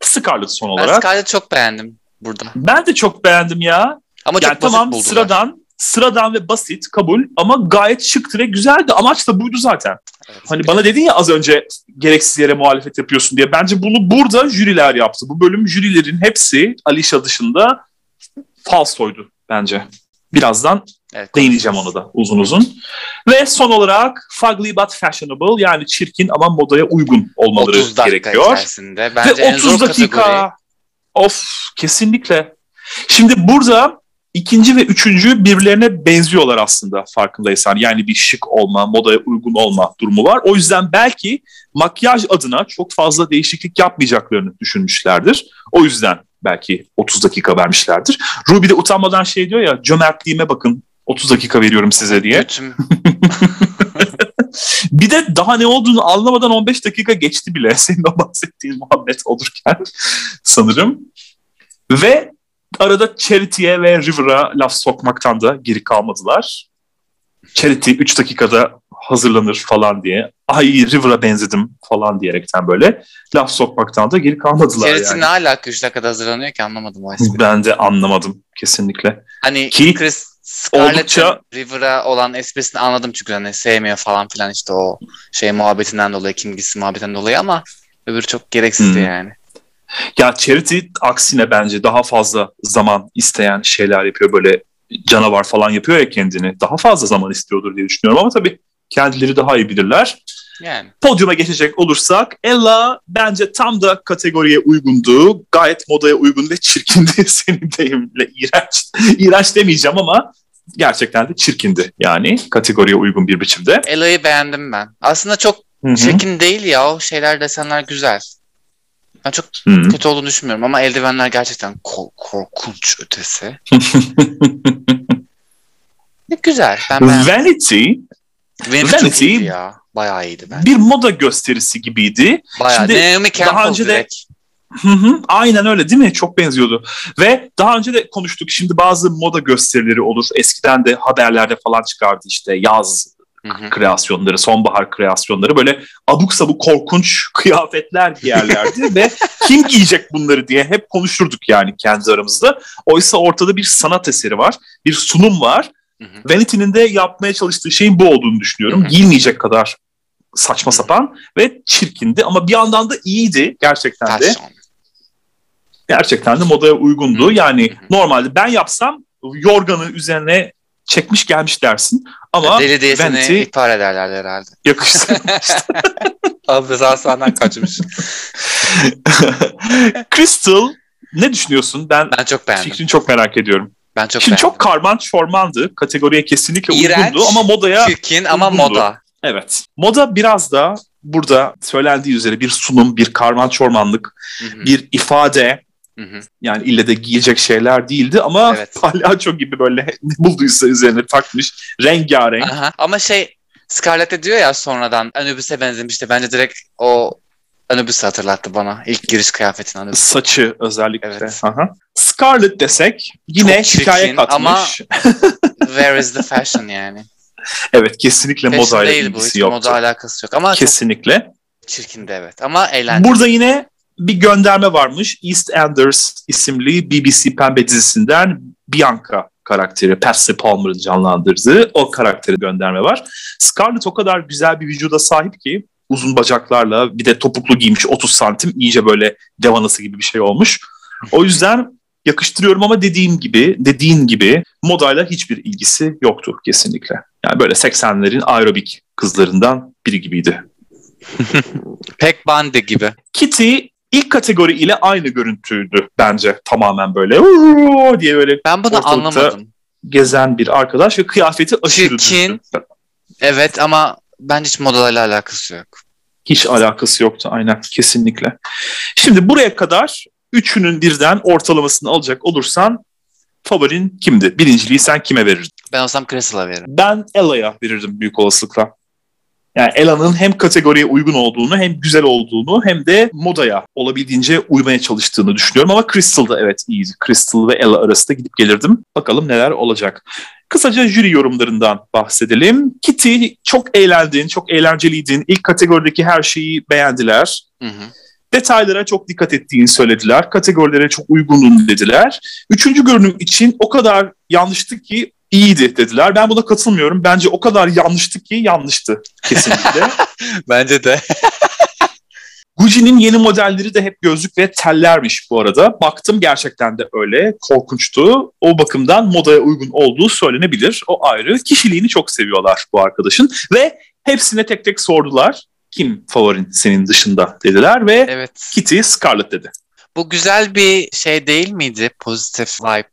Scarlett son Ben olarak. Scarlett'ı çok beğendim burada. Ben de çok beğendim ya. Ama yani çok tamam buldular. sıradan sıradan ve basit kabul ama gayet şıktı ve güzeldi. Amaç da buydu zaten. Evet. Hani bana dedin ya az önce gereksiz yere muhalefet yapıyorsun diye. Bence bunu burada jüriler yaptı. Bu bölüm jürilerin hepsi Alişa dışında falsoydu bence. Birazdan Evet, değineceğim ona da uzun uzun. Ve son olarak fugly but fashionable yani çirkin ama modaya uygun olmaları 30 dakika gerekiyor. içerisinde. Bence Ve en 30 zor dakika. kategori. Of kesinlikle. Şimdi burada ikinci ve üçüncü birbirlerine benziyorlar aslında farkındaysan. Yani bir şık olma, modaya uygun olma durumu var. O yüzden belki makyaj adına çok fazla değişiklik yapmayacaklarını düşünmüşlerdir. O yüzden belki 30 dakika vermişlerdir. Ruby de utanmadan şey diyor ya cömertliğime bakın 30 dakika veriyorum size diye. [LAUGHS] Bir de daha ne olduğunu anlamadan 15 dakika geçti bile [LAUGHS] senin o bahsettiğin muhabbet olurken sanırım. Ve arada Charity'ye ve River'a laf sokmaktan da geri kalmadılar. Charity 3 dakikada hazırlanır falan diye. Ay River'a benzedim falan diyerekten böyle laf sokmaktan da geri kalmadılar Charity yani. ne alaka 3 dakikada hazırlanıyor ki anlamadım. Ben de anlamadım kesinlikle. Hani Ki Chris Scarlett'ın oldukça- River'a olan esprisini anladım çünkü hani sevmiyor falan filan işte o şey muhabbetinden dolayı, kim gitsin muhabbetinden dolayı ama öbürü çok gereksizdi Hmm. yani. Ya Charity aksine bence daha fazla zaman isteyen şeyler yapıyor. Böyle canavar falan yapıyor ya kendini. Daha fazla zaman istiyordur diye düşünüyorum ama tabii kendileri daha iyi bilirler. Yani Podyuma geçecek olursak Ella bence tam da kategoriye uygundu. Gayet modaya uygun ve çirkindi [LAUGHS] senin deyimle. iğrenç. İğrenç demeyeceğim ama gerçekten de çirkindi. Yani kategoriye uygun bir biçimde. Ella'yı beğendim ben. Aslında çok Hı hı. çirkin değil ya o şeyler desenler güzel. Ben çok Hı hı. kötü olduğunu düşünmüyorum ama eldivenler gerçekten ko- korkunç ötesi. Ne [LAUGHS] güzel. Ben beğendim. Vanity Benim çok Vanity- iyiydi ya. Bayağı iyiydi ben. bir moda gösterisi gibiydi. Bayağı. Şimdi Naomi Campbell önce de- direkt. Hı hı, aynen öyle değil mi? Çok benziyordu. Ve daha önce de konuştuk. Şimdi bazı moda gösterileri olur. Eskiden de haberlerde falan çıkardı işte yaz kreasyonları, sonbahar kreasyonları böyle abuk sabuk korkunç [LAUGHS] kıyafetler giyerlerdi ve kim giyecek bunları diye hep konuşurduk yani kendi aramızda. Oysa ortada bir sanat eseri var, bir sunum var. Vanity'nin de yapmaya çalıştığı şeyin bu olduğunu düşünüyorum. Hı hı. Giyilmeyecek kadar saçma Hı hı. sapan ve çirkindi ama bir yandan da iyiydi gerçekten de. Gerçekten de modaya uygundu. Hı. Yani normalde ben yapsam yorganı üzerine çekmiş gelmiş dersin. Ama Deli diye seni Vanity ihbar ederler herhalde. yakıştı. [LAUGHS] Abi senden kaçmış. [LAUGHS] Crystal ne düşünüyorsun? Ben, Ben çok beğendim. fikrini çok merak ediyorum. Ben çok Şimdi beğendim. çok karman çormandı. Kategoriye kesinlikle İğrenç, uygundu ama modaya Çirkin ama uygundu. moda. evet. Moda biraz da burada söylendiği üzere bir sunum, bir karman çormanlık, bir ifade Hı hı. yani ille de giyilecek şeyler değildi ama Evet. [LAUGHS] palyaço gibi böyle [LAUGHS] ne bulduysa üzerine takmış rengarenk. Aha. Ama şey Scarlett de diyor ya sonradan Anubis'e benzemişti. Bence direkt o Anubis'i hatırlattı bana. İlk giriş kıyafetin Anubis. Saçı özellikle. Evet. Aha. Scarlett desek yine Çok çirkin katmış. ama- [LAUGHS] Where is the fashion yani? Evet kesinlikle Fashion modayla değil bu. Hiç yoktu. moda alakası yok. Ama Kesinlikle. çok çirkindi evet. Ama eğlenceli. Burada yine bir gönderme varmış. EastEnders isimli BBC Pembe dizisinden Bianca karakteri Patsy Palmer'ın canlandırdığı o karakteri gönderme var. Scarlett o kadar güzel bir vücuda sahip ki uzun bacaklarla bir de topuklu giymiş 30 santim iyice böyle devanası gibi bir şey olmuş. O yüzden yakıştırıyorum ama dediğim gibi, dediğin gibi modayla hiçbir ilgisi yoktu kesinlikle. Yani böyle 80'lerin aerobik kızlarından biri gibiydi. [LAUGHS] Pek bande gibi. Kitty ilk kategori ile aynı görüntüydü bence tamamen böyle diye böyle Ben bunu anlamadım. gezen bir arkadaş ve kıyafeti aşırı Çirkin. Evet ama bence hiç modalarla alakası yok. Hiç alakası yoktu aynen kesinlikle. Şimdi buraya kadar üçünün birden ortalamasını alacak olursan favorin kimdi? Birinciliği sen kime verirdin? Ben olsam Crystal'a veririm. Ben Ella'ya verirdim büyük olasılıkla. Yani Ella'nın hem kategoriye uygun olduğunu hem güzel olduğunu hem de modaya olabildiğince uymaya çalıştığını düşünüyorum. Ama Crystal da evet iyiydi. Crystal ve Ella arasında gidip gelirdim. Bakalım neler olacak. Kısaca jüri yorumlarından bahsedelim. Kitty çok eğlendin, çok eğlenceliydin. İlk kategorideki her şeyi beğendiler. Hı hı. Detaylara çok dikkat ettiğini söylediler. Kategorilere çok uygunun dediler. Üçüncü görünüm için o kadar yanlıştı ki iyiydi dediler. Ben buna katılmıyorum. Bence o kadar yanlıştı ki yanlıştı kesinlikle. [LAUGHS] Bence de. Gucci'nin yeni modelleri de hep gözlük ve tellermiş bu arada. Baktım gerçekten de öyle. Korkunçtu. O bakımdan modaya uygun olduğu söylenebilir. O ayrı. Kişiliğini çok seviyorlar bu arkadaşın. Ve hepsine tek tek sordular. Kim favorin senin dışında dediler ve evet. Kitty Scarlett dedi. Bu güzel bir şey değil miydi? Pozitif vibe.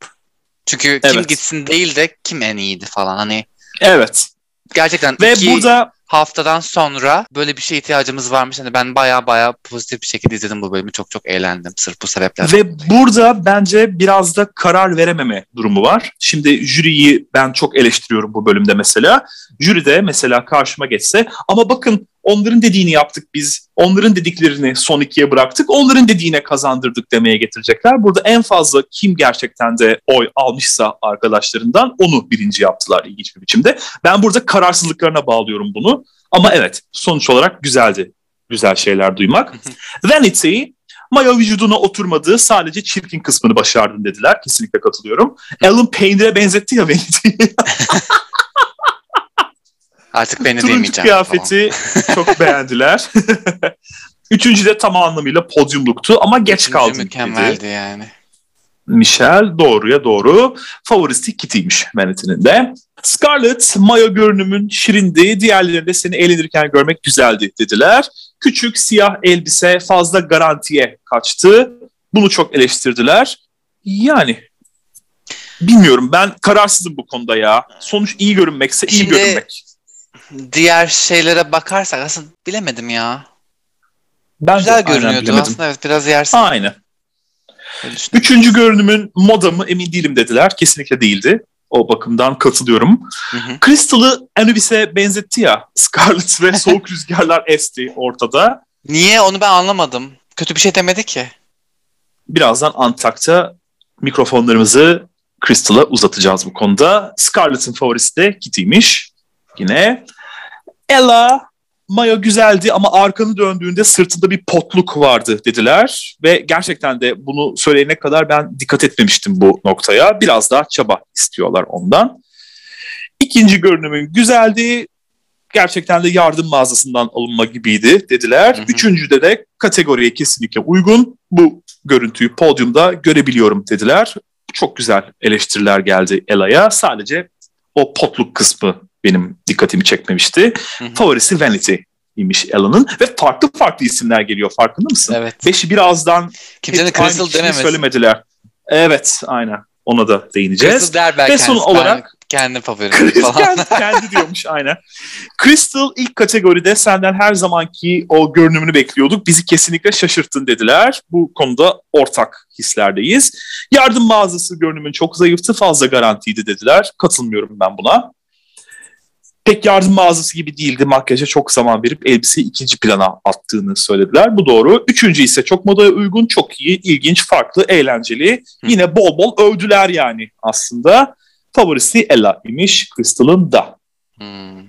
Çünkü kim Evet. gitsin değil de kim en iyiydi falan. Hani Evet. gerçekten Ve iki burada haftadan sonra böyle bir şeye ihtiyacımız varmış. Hani ben baya baya pozitif bir şekilde izledim bu bölümü. Çok çok eğlendim sırf bu sebeplerden. Ve burada bence biraz da karar verememe durumu var. Şimdi jüriyi ben çok eleştiriyorum bu bölümde mesela. Jüri de mesela karşıma geçse ama bakın onların dediğini yaptık biz. Onların dediklerini son ikiye bıraktık. Onların dediğine kazandırdık demeye getirecekler. Burada en fazla kim gerçekten de oy almışsa arkadaşlarından onu birinci yaptılar ilginç bir biçimde. Ben burada kararsızlıklarına bağlıyorum bunu. Ama evet sonuç olarak güzeldi. Güzel şeyler duymak. Vanity Maya vücuduna oturmadığı sadece çirkin kısmını başardın dediler. Kesinlikle katılıyorum. Alan peynire benzetti ya Vanity'yi. [LAUGHS] Artık beni Turuncu demeyeceğim. kıyafeti çok beğendiler. [LAUGHS] Üçüncü de tam anlamıyla podyumluktu ama geç Üçüncü kaldın dedi. mükemmeldi yani. Michel doğruya doğru. Favorisi Kitty'ymiş Vanity'nin de. Scarlett, Maya görünümün şirindi. Diğerlerinde seni eğlenirken görmek güzeldi dediler. Küçük siyah elbise fazla garantiye kaçtı. Bunu çok eleştirdiler. Yani bilmiyorum ben kararsızım bu konuda ya. Sonuç iyi görünmekse iyi Şimdi- görünmek. Diğer şeylere bakarsak aslında bilemedim ya. Ben de Güzel aynen görünüyordu bilemedim. aslında evet biraz yersiz. Aynen. Üçüncü görünümün moda mı emin değilim dediler. Kesinlikle değildi. O bakımdan katılıyorum. Crystal'ı Anubis'e benzetti ya. [LAUGHS] Scarlet ve soğuk rüzgarlar esti ortada. Niye onu ben anlamadım. Kötü bir şey demedi ki. Birazdan Antak'ta mikrofonlarımızı Crystal'a uzatacağız bu konuda. Scarlett'ın favorisi de Kitty'ymiş. Yine. Ella, Maya güzeldi ama arkanı döndüğünde sırtında bir potluk vardı dediler. Ve gerçekten de bunu söyleyene kadar ben dikkat etmemiştim bu noktaya. Biraz daha çaba istiyorlar ondan. İkinci görünümün güzeldi. Gerçekten de yardım mağazasından alınma gibiydi dediler. Hı hı. Üçüncüde de kategoriye kesinlikle uygun. Bu görüntüyü podyumda görebiliyorum dediler. Çok güzel eleştiriler geldi Ela'ya. Sadece o potluk kısmı benim dikkatimi çekmemişti. Hı hı. Favorisi Vanity imiş Ela'nın ve farklı farklı isimler geliyor farkında mısın? Evet. Beşi birazdan Kimsenin Crystal denemesi. söylemediler. Evet aynen ona da değineceğiz. Crystal der belki Ve son kendisi. olarak- kendi favorim Crystal falan. [LAUGHS] kendi, kendi diyormuş aynen. Crystal ilk kategoride senden her zamanki o görünümünü bekliyorduk. Bizi kesinlikle şaşırttın dediler. Bu konuda ortak hislerdeyiz. Yardım mağazası görünümün çok zayıftı, fazla garantiydi dediler. Katılmıyorum ben buna. Pek yardım mağazası gibi değildi. Makyaja çok zaman verip elbiseyi ikinci plana attığını söylediler. Bu doğru. Üçüncü ise çok modaya uygun, çok iyi, ilginç, farklı, eğlenceli. Hı. Yine bol bol övdüler yani aslında. Favorisi Ella imiş Crystal'ın da. Hmm.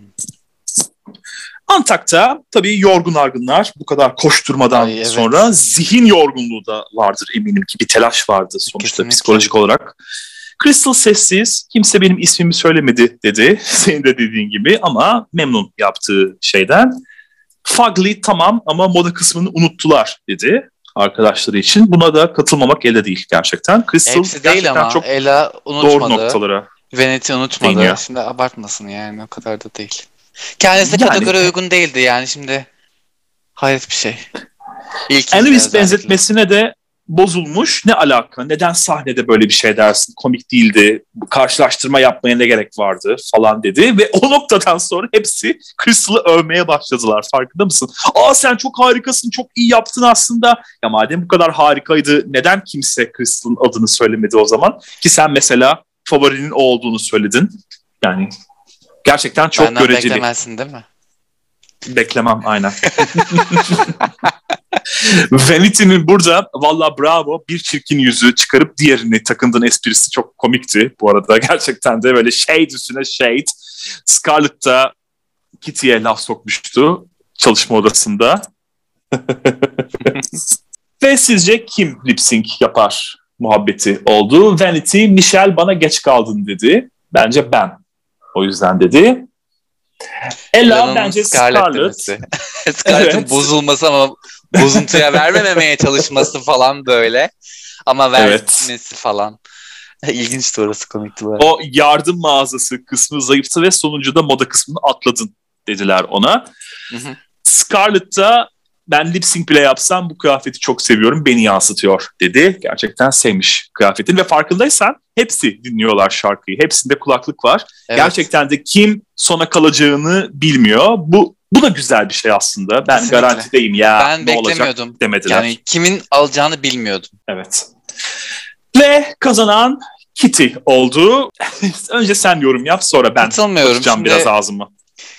Antak'ta tabii yorgun argınlar bu kadar koşturmadan Ay, evet. sonra zihin yorgunluğu da vardır eminim ki bir telaş vardı sonuçta Kesinlikle. psikolojik olarak. Crystal sessiz, kimse benim ismimi söylemedi dedi. [LAUGHS] Senin de dediğin gibi ama memnun yaptığı şeyden. Fugly tamam ama moda kısmını unuttular dedi arkadaşları için. Buna da katılmamak elde değil gerçekten. Crystal Hepsi değil ama çok Ela unutmadı. Doğru noktalara. Vanity unutmadı. Değil şimdi abartmasın yani o kadar da değil. Kendisi yani, kategori uygun değildi yani şimdi. Hayret bir şey. İlk Elvis benzetmesine de bozulmuş. Ne alaka? Neden sahnede böyle bir şey dersin? Komik değildi. Karşılaştırma yapmaya ne gerek vardı falan dedi. Ve o noktadan sonra hepsi Crystal'ı övmeye başladılar. Farkında mısın? Aa sen çok harikasın, çok iyi yaptın aslında. Ya madem bu kadar harikaydı neden kimse Crystal'ın adını söylemedi o zaman? Ki sen mesela favorinin o olduğunu söyledin. Yani gerçekten çok Benden göreceli. Beklemezsin değil mi? Beklemem aynen. [LAUGHS] [LAUGHS] Vanity'nin burada valla bravo bir çirkin yüzü çıkarıp diğerini takındığın esprisi çok komikti. Bu arada [LAUGHS] gerçekten de böyle shade üstüne shade. Scarlett da Kitty'ye laf sokmuştu çalışma odasında. [LAUGHS] Ve sizce kim lip sync yapar muhabbeti oldu? Vanity, Michelle bana geç kaldın dedi. Bence ben. O yüzden dedi. Ella Ela'nın bence Scarlett. Scarlett'in evet. bozulması ama bozuntuya vermememeye çalışması falan böyle. Ama vermesi evet. falan. [LAUGHS] İlginçti orası komikti. Bu o yardım mağazası kısmı zayıftı ve sonuncuda moda kısmını atladın dediler ona. Scarlett da ben lip sync bile yapsam bu kıyafeti çok seviyorum beni yansıtıyor dedi. Gerçekten sevmiş kıyafetin ve farkındaysan hepsi dinliyorlar şarkıyı. Hepsinde kulaklık var. Evet. Gerçekten de kim sona kalacağını bilmiyor. Bu bu da güzel bir şey aslında. Ben Kesinlikle. garantideyim ya ben ne olacak demediler. Yani kimin alacağını bilmiyordum. Evet. Ve kazanan Kitty oldu. [LAUGHS] Önce sen yorum yap sonra ben Şimdi, biraz ağzımı.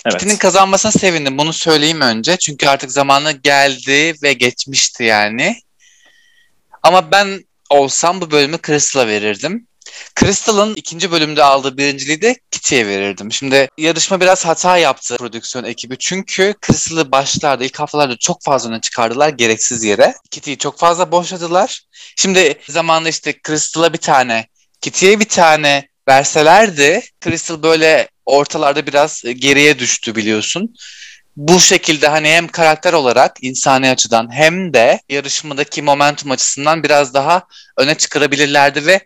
Evet. Kitty'nin kazanmasına sevindim. Bunu söyleyeyim önce. Çünkü artık zamanı geldi ve geçmişti yani. Ama ben olsam bu bölümü Crystal'a verirdim. Crystal'ın ikinci bölümde aldığı birinciliği de Kitty'ye verirdim. Şimdi yarışma biraz hata yaptı prodüksiyon ekibi. Çünkü Crystal'ı başlarda ilk haftalarda çok fazla öne çıkardılar gereksiz yere. Kitty'yi çok fazla boşladılar. Şimdi zamanında işte Crystal'a bir tane, Kitty'ye bir tane verselerdi Crystal böyle ortalarda biraz geriye düştü biliyorsun. Bu şekilde hani hem karakter olarak insani açıdan hem de yarışmadaki momentum açısından biraz daha öne çıkarabilirlerdi ve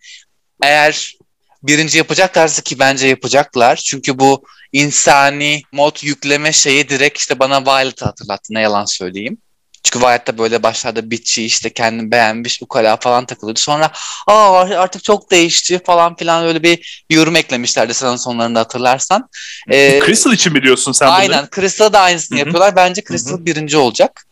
eğer birinci yapacaklarsa ki bence yapacaklar. Çünkü bu insani mod yükleme şeyi direkt işte bana Violet'ı hatırlattı ne yalan söyleyeyim. Çünkü Wyatt böyle başlarda bitçi işte kendini beğenmiş ukala falan takılıyordu. Sonra aa artık çok değişti falan filan öyle bir yorum eklemişlerdi sezon sonlarında hatırlarsan. Ee, Crystal için mi diyorsun sen aynen, bunu? Aynen Crystal'a da aynısını Hı-hı. yapıyorlar. Bence Crystal Hı-hı. birinci olacak.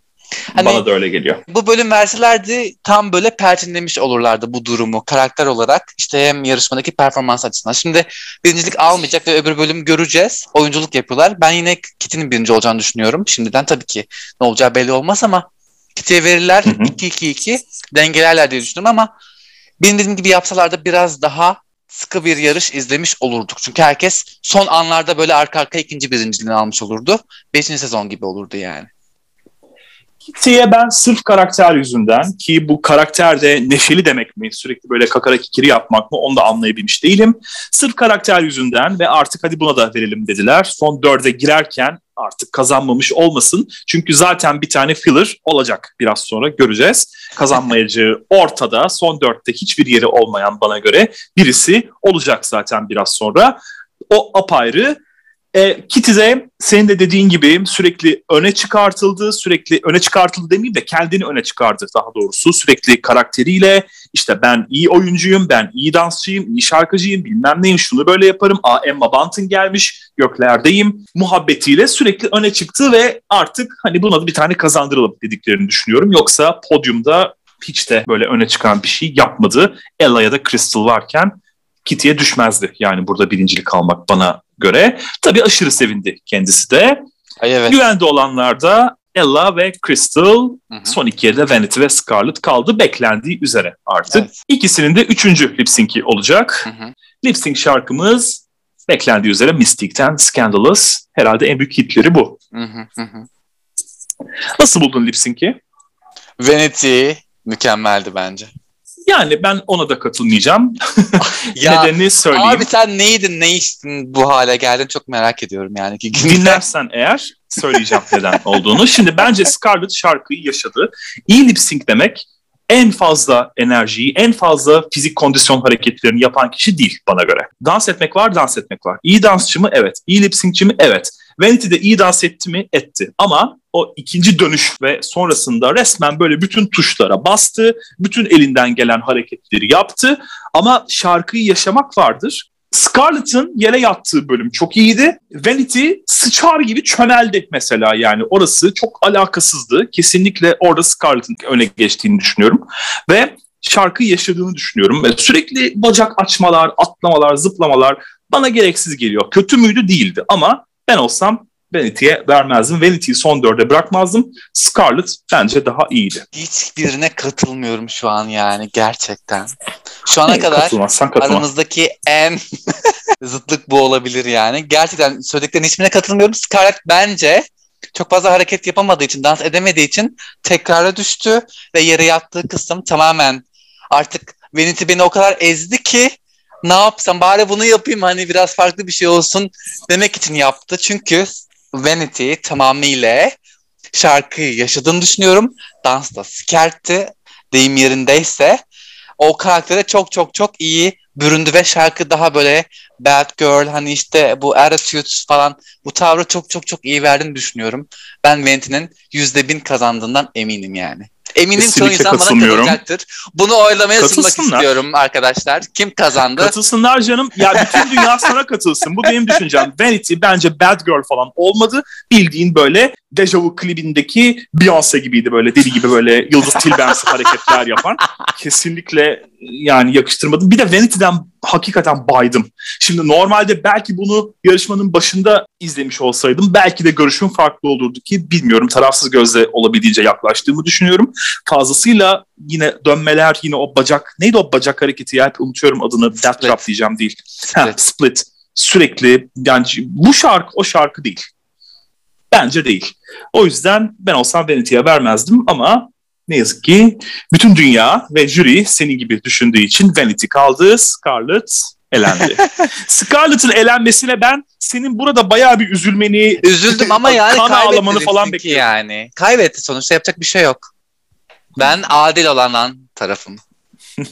Hani, Bana da öyle geliyor. Bu bölüm verselerdi tam böyle perçinlemiş olurlardı bu durumu karakter olarak. işte hem yarışmadaki performans açısından. Şimdi birincilik almayacak ve öbür bölüm göreceğiz. Oyunculuk yapıyorlar. Ben yine Kitty'nin birinci olacağını düşünüyorum. Şimdiden tabii ki ne olacağı belli olmaz ama Kitty'ye verirler 2-2-2 dengelerler diye düşünüyorum ama benim dediğim gibi yapsalar biraz daha sıkı bir yarış izlemiş olurduk. Çünkü herkes son anlarda böyle arka arka ikinci birinciliğini almış olurdu. Beşinci sezon gibi olurdu yani. Kitty'ye ben sırf karakter yüzünden ki bu karakter de neşeli demek mi? Sürekli böyle kakara kikiri yapmak mı? Onu da anlayabilmiş değilim. Sırf karakter yüzünden ve artık hadi buna da verelim dediler. Son dörde girerken artık kazanmamış olmasın. Çünkü zaten bir tane filler olacak biraz sonra göreceğiz. Kazanmayacağı [LAUGHS] ortada son dörtte hiçbir yeri olmayan bana göre birisi olacak zaten biraz sonra. O apayrı e, Kitty'de senin de dediğin gibi sürekli öne çıkartıldı, sürekli öne çıkartıldı demeyeyim de kendini öne çıkardı daha doğrusu. Sürekli karakteriyle işte ben iyi oyuncuyum, ben iyi dansçıyım, iyi şarkıcıyım, bilmem neyim, şunu böyle yaparım. Aa Emma Bunton gelmiş, göklerdeyim muhabbetiyle sürekli öne çıktı ve artık hani buna da bir tane kazandıralım dediklerini düşünüyorum. Yoksa podyumda hiç de böyle öne çıkan bir şey yapmadı. Ella ya da Crystal varken Kitty'ye düşmezdi. Yani burada birincilik almak bana göre. Tabii aşırı sevindi kendisi de. Ay evet. Güvende olanlar da Ella ve Crystal hı hı. son iki yerde Vanity ve Scarlett kaldı beklendiği üzere artık. Evet. İkisinin de üçüncü lip sync'i olacak. Lip sync şarkımız beklendiği üzere Mystic'ten Scandalous. Herhalde en büyük hitleri bu. Hı hı hı. Nasıl buldun lip sync'i? Vanity mükemmeldi bence. Yani ben ona da katılmayacağım. [LAUGHS] ya, Nedenini söyleyeyim. Abi sen neydin, ne içtin bu hale geldin çok merak ediyorum yani. [LAUGHS] Dinlersen eğer söyleyeceğim neden olduğunu. Şimdi bence Scarlett şarkıyı yaşadı. İyi lip sync demek en fazla enerjiyi, en fazla fizik kondisyon hareketlerini yapan kişi değil bana göre. Dans etmek var, dans etmek var. İyi dansçı mı? Evet. İyi lip syncçi mi? Evet. Vanity'de iyi dans etti mi? Etti. Ama o ikinci dönüş ve sonrasında resmen böyle bütün tuşlara bastı. Bütün elinden gelen hareketleri yaptı. Ama şarkıyı yaşamak vardır. Scarlett'ın yere yattığı bölüm çok iyiydi. Vanity sıçar gibi çömeldi mesela yani. Orası çok alakasızdı. Kesinlikle orada Scarlett'ın öne geçtiğini düşünüyorum. Ve şarkı yaşadığını düşünüyorum. Ve sürekli bacak açmalar, atlamalar, zıplamalar bana gereksiz geliyor. Kötü müydü? Değildi ama ben olsam Vanity'ye vermezdim. Vanity'yi son dörde bırakmazdım. Scarlett bence daha iyiydi. Hiçbirine katılmıyorum şu an yani gerçekten. Şu ana kadar aramızdaki en [LAUGHS] zıtlık bu olabilir yani. Gerçekten söylediklerin hiçbirine katılmıyorum. Scarlett bence çok fazla hareket yapamadığı için, dans edemediği için tekrara düştü ve yere yattığı kısım tamamen artık Vanity beni o kadar ezdi ki ne yapsam bari bunu yapayım hani biraz farklı bir şey olsun demek için yaptı. Çünkü Vanity tamamıyla şarkıyı yaşadığını düşünüyorum. Dans da sikertti deyim yerindeyse. O karaktere çok çok çok iyi büründü ve şarkı daha böyle bad girl hani işte bu attitude falan bu tavrı çok çok çok iyi verdiğini düşünüyorum. Ben Vanity'nin yüzde bin kazandığından eminim yani. Eminim çoğu insan bana katılacaktır. Bunu oylamaya sunmak istiyorum arkadaşlar. Kim kazandı? Katılsınlar canım. Ya bütün dünya sana katılsın. Bu benim düşüncem. Vanity bence Bad Girl falan olmadı. Bildiğin böyle Deja Vu klibindeki Beyoncé gibiydi böyle deli gibi böyle Yıldız Tilbensi [LAUGHS] hareketler yapan. Kesinlikle yani yakıştırmadım. Bir de Vanity'den hakikaten baydım. Şimdi normalde belki bunu yarışmanın başında izlemiş olsaydım belki de görüşüm farklı olurdu ki bilmiyorum tarafsız gözle olabildiğince yaklaştığımı düşünüyorum. Fazlasıyla yine dönmeler yine o bacak neydi o bacak hareketi ya unutuyorum adını Death Trap diyeceğim değil. Split. Ha, split. Sürekli yani bu şarkı o şarkı değil. Bence değil. O yüzden ben olsam Vanity'ye vermezdim ama ne yazık ki bütün dünya ve jüri senin gibi düşündüğü için Vanity kaldı. Scarlett elendi. [LAUGHS] Scarlett'ın elenmesine ben senin burada bayağı bir üzülmeni, üzüldüm ama yani kan ağlamanı falan bekliyorum. Yani kaybetti sonuçta yapacak bir şey yok. Ben adil olandan tarafım. [LAUGHS]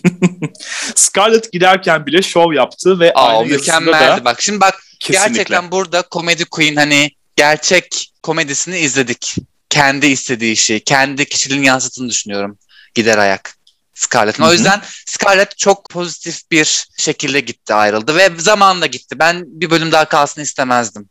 Scarlett giderken bile şov yaptı ve Aa, aynı mükemmeldi. Da... Bak şimdi bak Kesinlikle. gerçekten burada Comedy Queen hani gerçek komedisini izledik. Kendi istediği işi, kendi kişiliğini yansıttığını düşünüyorum. Gider ayak. Scarlett'ın. O yüzden Scarlett çok pozitif bir şekilde gitti ayrıldı ve zamanında gitti. Ben bir bölüm daha kalsın istemezdim.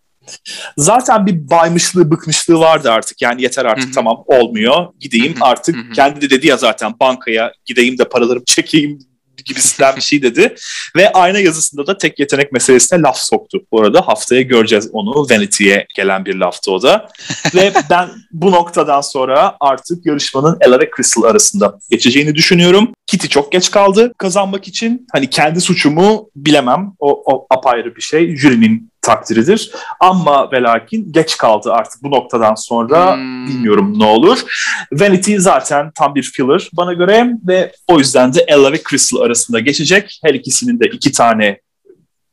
Zaten bir baymışlığı, bıkmışlığı vardı artık. Yani yeter artık Hı-hı. tamam olmuyor. Gideyim Hı-hı. artık. Hı-hı. Kendi de dedi ya zaten bankaya gideyim de paralarımı [LAUGHS] çekeyim gibisinden bir şey dedi. Ve ayna yazısında da tek yetenek meselesine laf soktu. Bu arada haftaya göreceğiz onu. Vanity'ye gelen bir laftı o da. ve ben bu noktadan sonra artık yarışmanın Ella ve Crystal arasında geçeceğini düşünüyorum. Kitty çok geç kaldı kazanmak için. Hani kendi suçumu bilemem. O, o apayrı bir şey. Jürinin takdiridir. Ama ve lakin geç kaldı artık bu noktadan sonra hmm. bilmiyorum ne olur. Vanity zaten tam bir filler bana göre ve o yüzden de Ella ve Crystal arasında geçecek. Her ikisinin de iki tane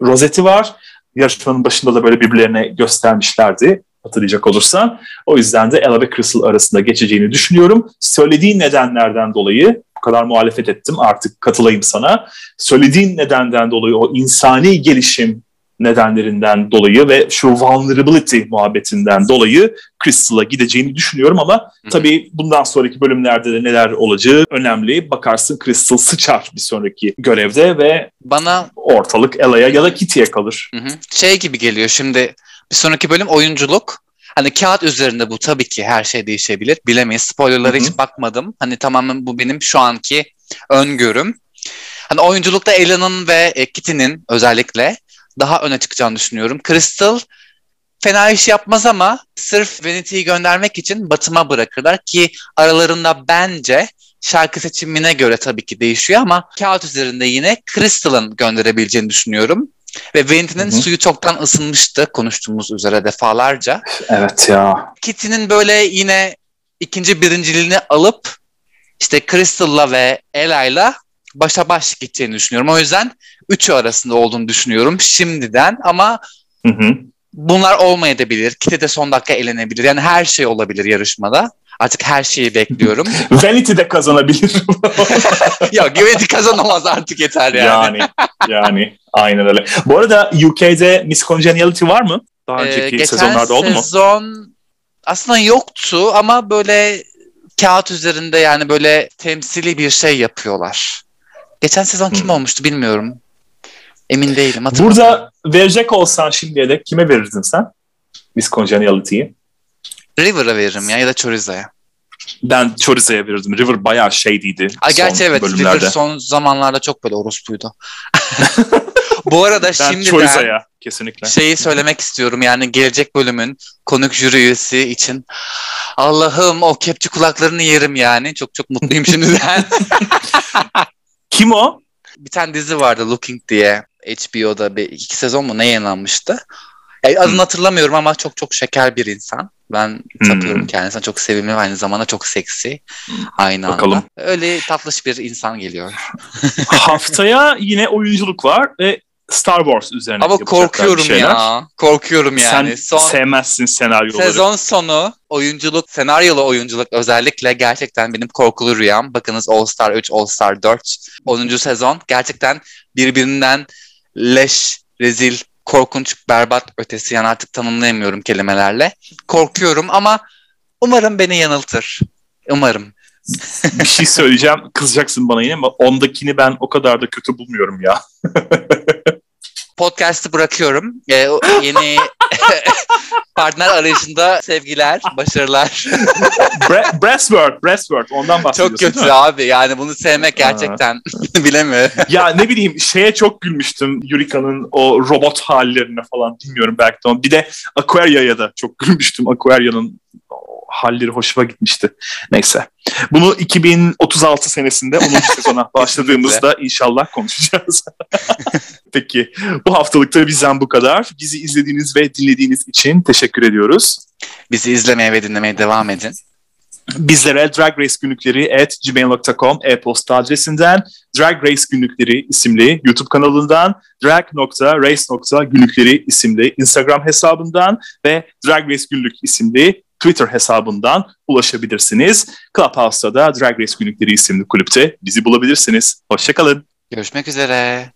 rozeti var. Yarışmanın başında da böyle birbirlerine göstermişlerdi hatırlayacak olursan. O yüzden de Ella ve Crystal arasında geçeceğini düşünüyorum. Söylediğin nedenlerden dolayı bu kadar muhalefet ettim artık katılayım sana. Söylediğin nedenden dolayı o insani gelişim nedenlerinden dolayı ve şu vulnerability muhabbetinden dolayı Crystal'a gideceğini düşünüyorum ama tabii bundan sonraki bölümlerde de neler olacağı önemli. Bakarsın Crystal sıçar bir sonraki görevde ve bana ortalık Ella'ya ya da Kitty'ye kalır. Şey gibi geliyor şimdi bir sonraki bölüm oyunculuk. Hani kağıt üzerinde bu tabii ki her şey değişebilir. Bilemeyiz. Spoilerlara hiç bakmadım. Hani tamamen bu benim şu anki öngörüm. Hani oyunculukta Ella'nın ve Kitty'nin özellikle daha öne çıkacağını düşünüyorum. Crystal fena iş yapmaz ama sırf Vanity'yi göndermek için Batım'a bırakırlar ki aralarında bence şarkı seçimine göre tabii ki değişiyor ama kağıt üzerinde yine Crystal'ın gönderebileceğini düşünüyorum. Ve Vanity'nin suyu çoktan ısınmıştı konuştuğumuz üzere defalarca. Evet ya. Kitty'nin böyle yine ikinci birinciliğini alıp işte Crystal'la ve Ella'yla başa baş gideceğini düşünüyorum. O yüzden üçü arasında olduğunu düşünüyorum şimdiden ama Hı hı. bunlar olmayabilir. Kite de son dakika elenebilir. Yani her şey olabilir yarışmada. Artık her şeyi bekliyorum. [LAUGHS] Vanity de kazanabilir. [LAUGHS] ya güveni kazanamaz artık yeter yani. yani yani aynen öyle. Bu arada UK'de Miss Congeniality var mı? Daha Ee, önceki geçen sezonlarda oldu mu? sezon aslında yoktu ama böyle kağıt üzerinde yani böyle temsili bir şey yapıyorlar. Geçen sezon kim Hmm. olmuştu bilmiyorum. Emin değilim. Burada verecek olsan şimdiye dek kime verirdin sen? Miss Congeniality'yi. River'a veririm ya ya da Choriza'ya. Ben Choriza'ya verirdim. River bayağı şeydiydi. Ay, gerçi evet bölümlerde. River son zamanlarda çok böyle orospuydu. [LAUGHS] Bu arada Ben şimdiden Choriza'ya kesinlikle. şeyi söylemek istiyorum yani gelecek bölümün konuk jüri üyesi için Allah'ım o kepçe kulaklarını yerim yani. Çok çok mutluyum şimdiden. [LAUGHS] Kim o? bir tane dizi vardı Looking diye HBO'da bir iki sezon mu ne yayınlanmıştı. Yani adını Hmm. hatırlamıyorum ama çok çok şeker bir insan. Ben tapıyorum Hmm. kendisine. Çok sevimli ve aynı zamanda çok seksi. Aynı Bakalım. anda. Öyle tatlış bir insan geliyor. Haftaya yine oyunculuk var ve Star Wars üzerine Ama korkuyorum ya. Korkuyorum yani. Sen Son sevmezsin senaryoları. sezon sonu oyunculuk, senaryolu oyunculuk özellikle gerçekten benim korkulu rüyam. Bakınız All Star 3, All Star 4. 10. sezon gerçekten birbirinden leş, rezil, korkunç, berbat ötesi yani artık tanımlayamıyorum kelimelerle. Korkuyorum ama umarım beni yanıltır. Umarım. [LAUGHS] bir şey söyleyeceğim. Kızacaksın bana yine ama ondakini ben o kadar da kötü bulmuyorum ya. [LAUGHS] Podcast'ı bırakıyorum. Ee, [GASPS] yeni [LAUGHS] partner arayışında sevgiler, başarılar. [LAUGHS] Bra- Breastwork, Breastwork ondan Çok bahsediyorsun kötü değil mi? abi yani bunu sevmek gerçekten [LAUGHS] bilemiyorum. Ya ne bileyim şeye çok gülmüştüm Yurika'nın o robot hallerine falan bilmiyorum belki de bir de Aquaria'ya da çok gülmüştüm. Aquaria'nın halleri hoşuma gitmişti. Neyse. Bunu 2036 senesinde 10. [LAUGHS] sezona başladığımızda inşallah konuşacağız. [LAUGHS] Peki bu haftalıkta bizden bu kadar. Bizi izlediğiniz ve dinlediğiniz için teşekkür ediyoruz. Bizi izlemeye ve dinlemeye devam edin. Bizlere Drag Race günlükleri at gmail.com e-posta adresinden Drag Race günlükleri isimli YouTube kanalından drag.race.günlükleri isimli Instagram hesabından ve Drag Race günlük isimli Twitter hesabından ulaşabilirsiniz. Clubhouse'da da Drag Race günlükleri isimli kulüpte bizi bulabilirsiniz. Hoşçakalın. Görüşmek üzere.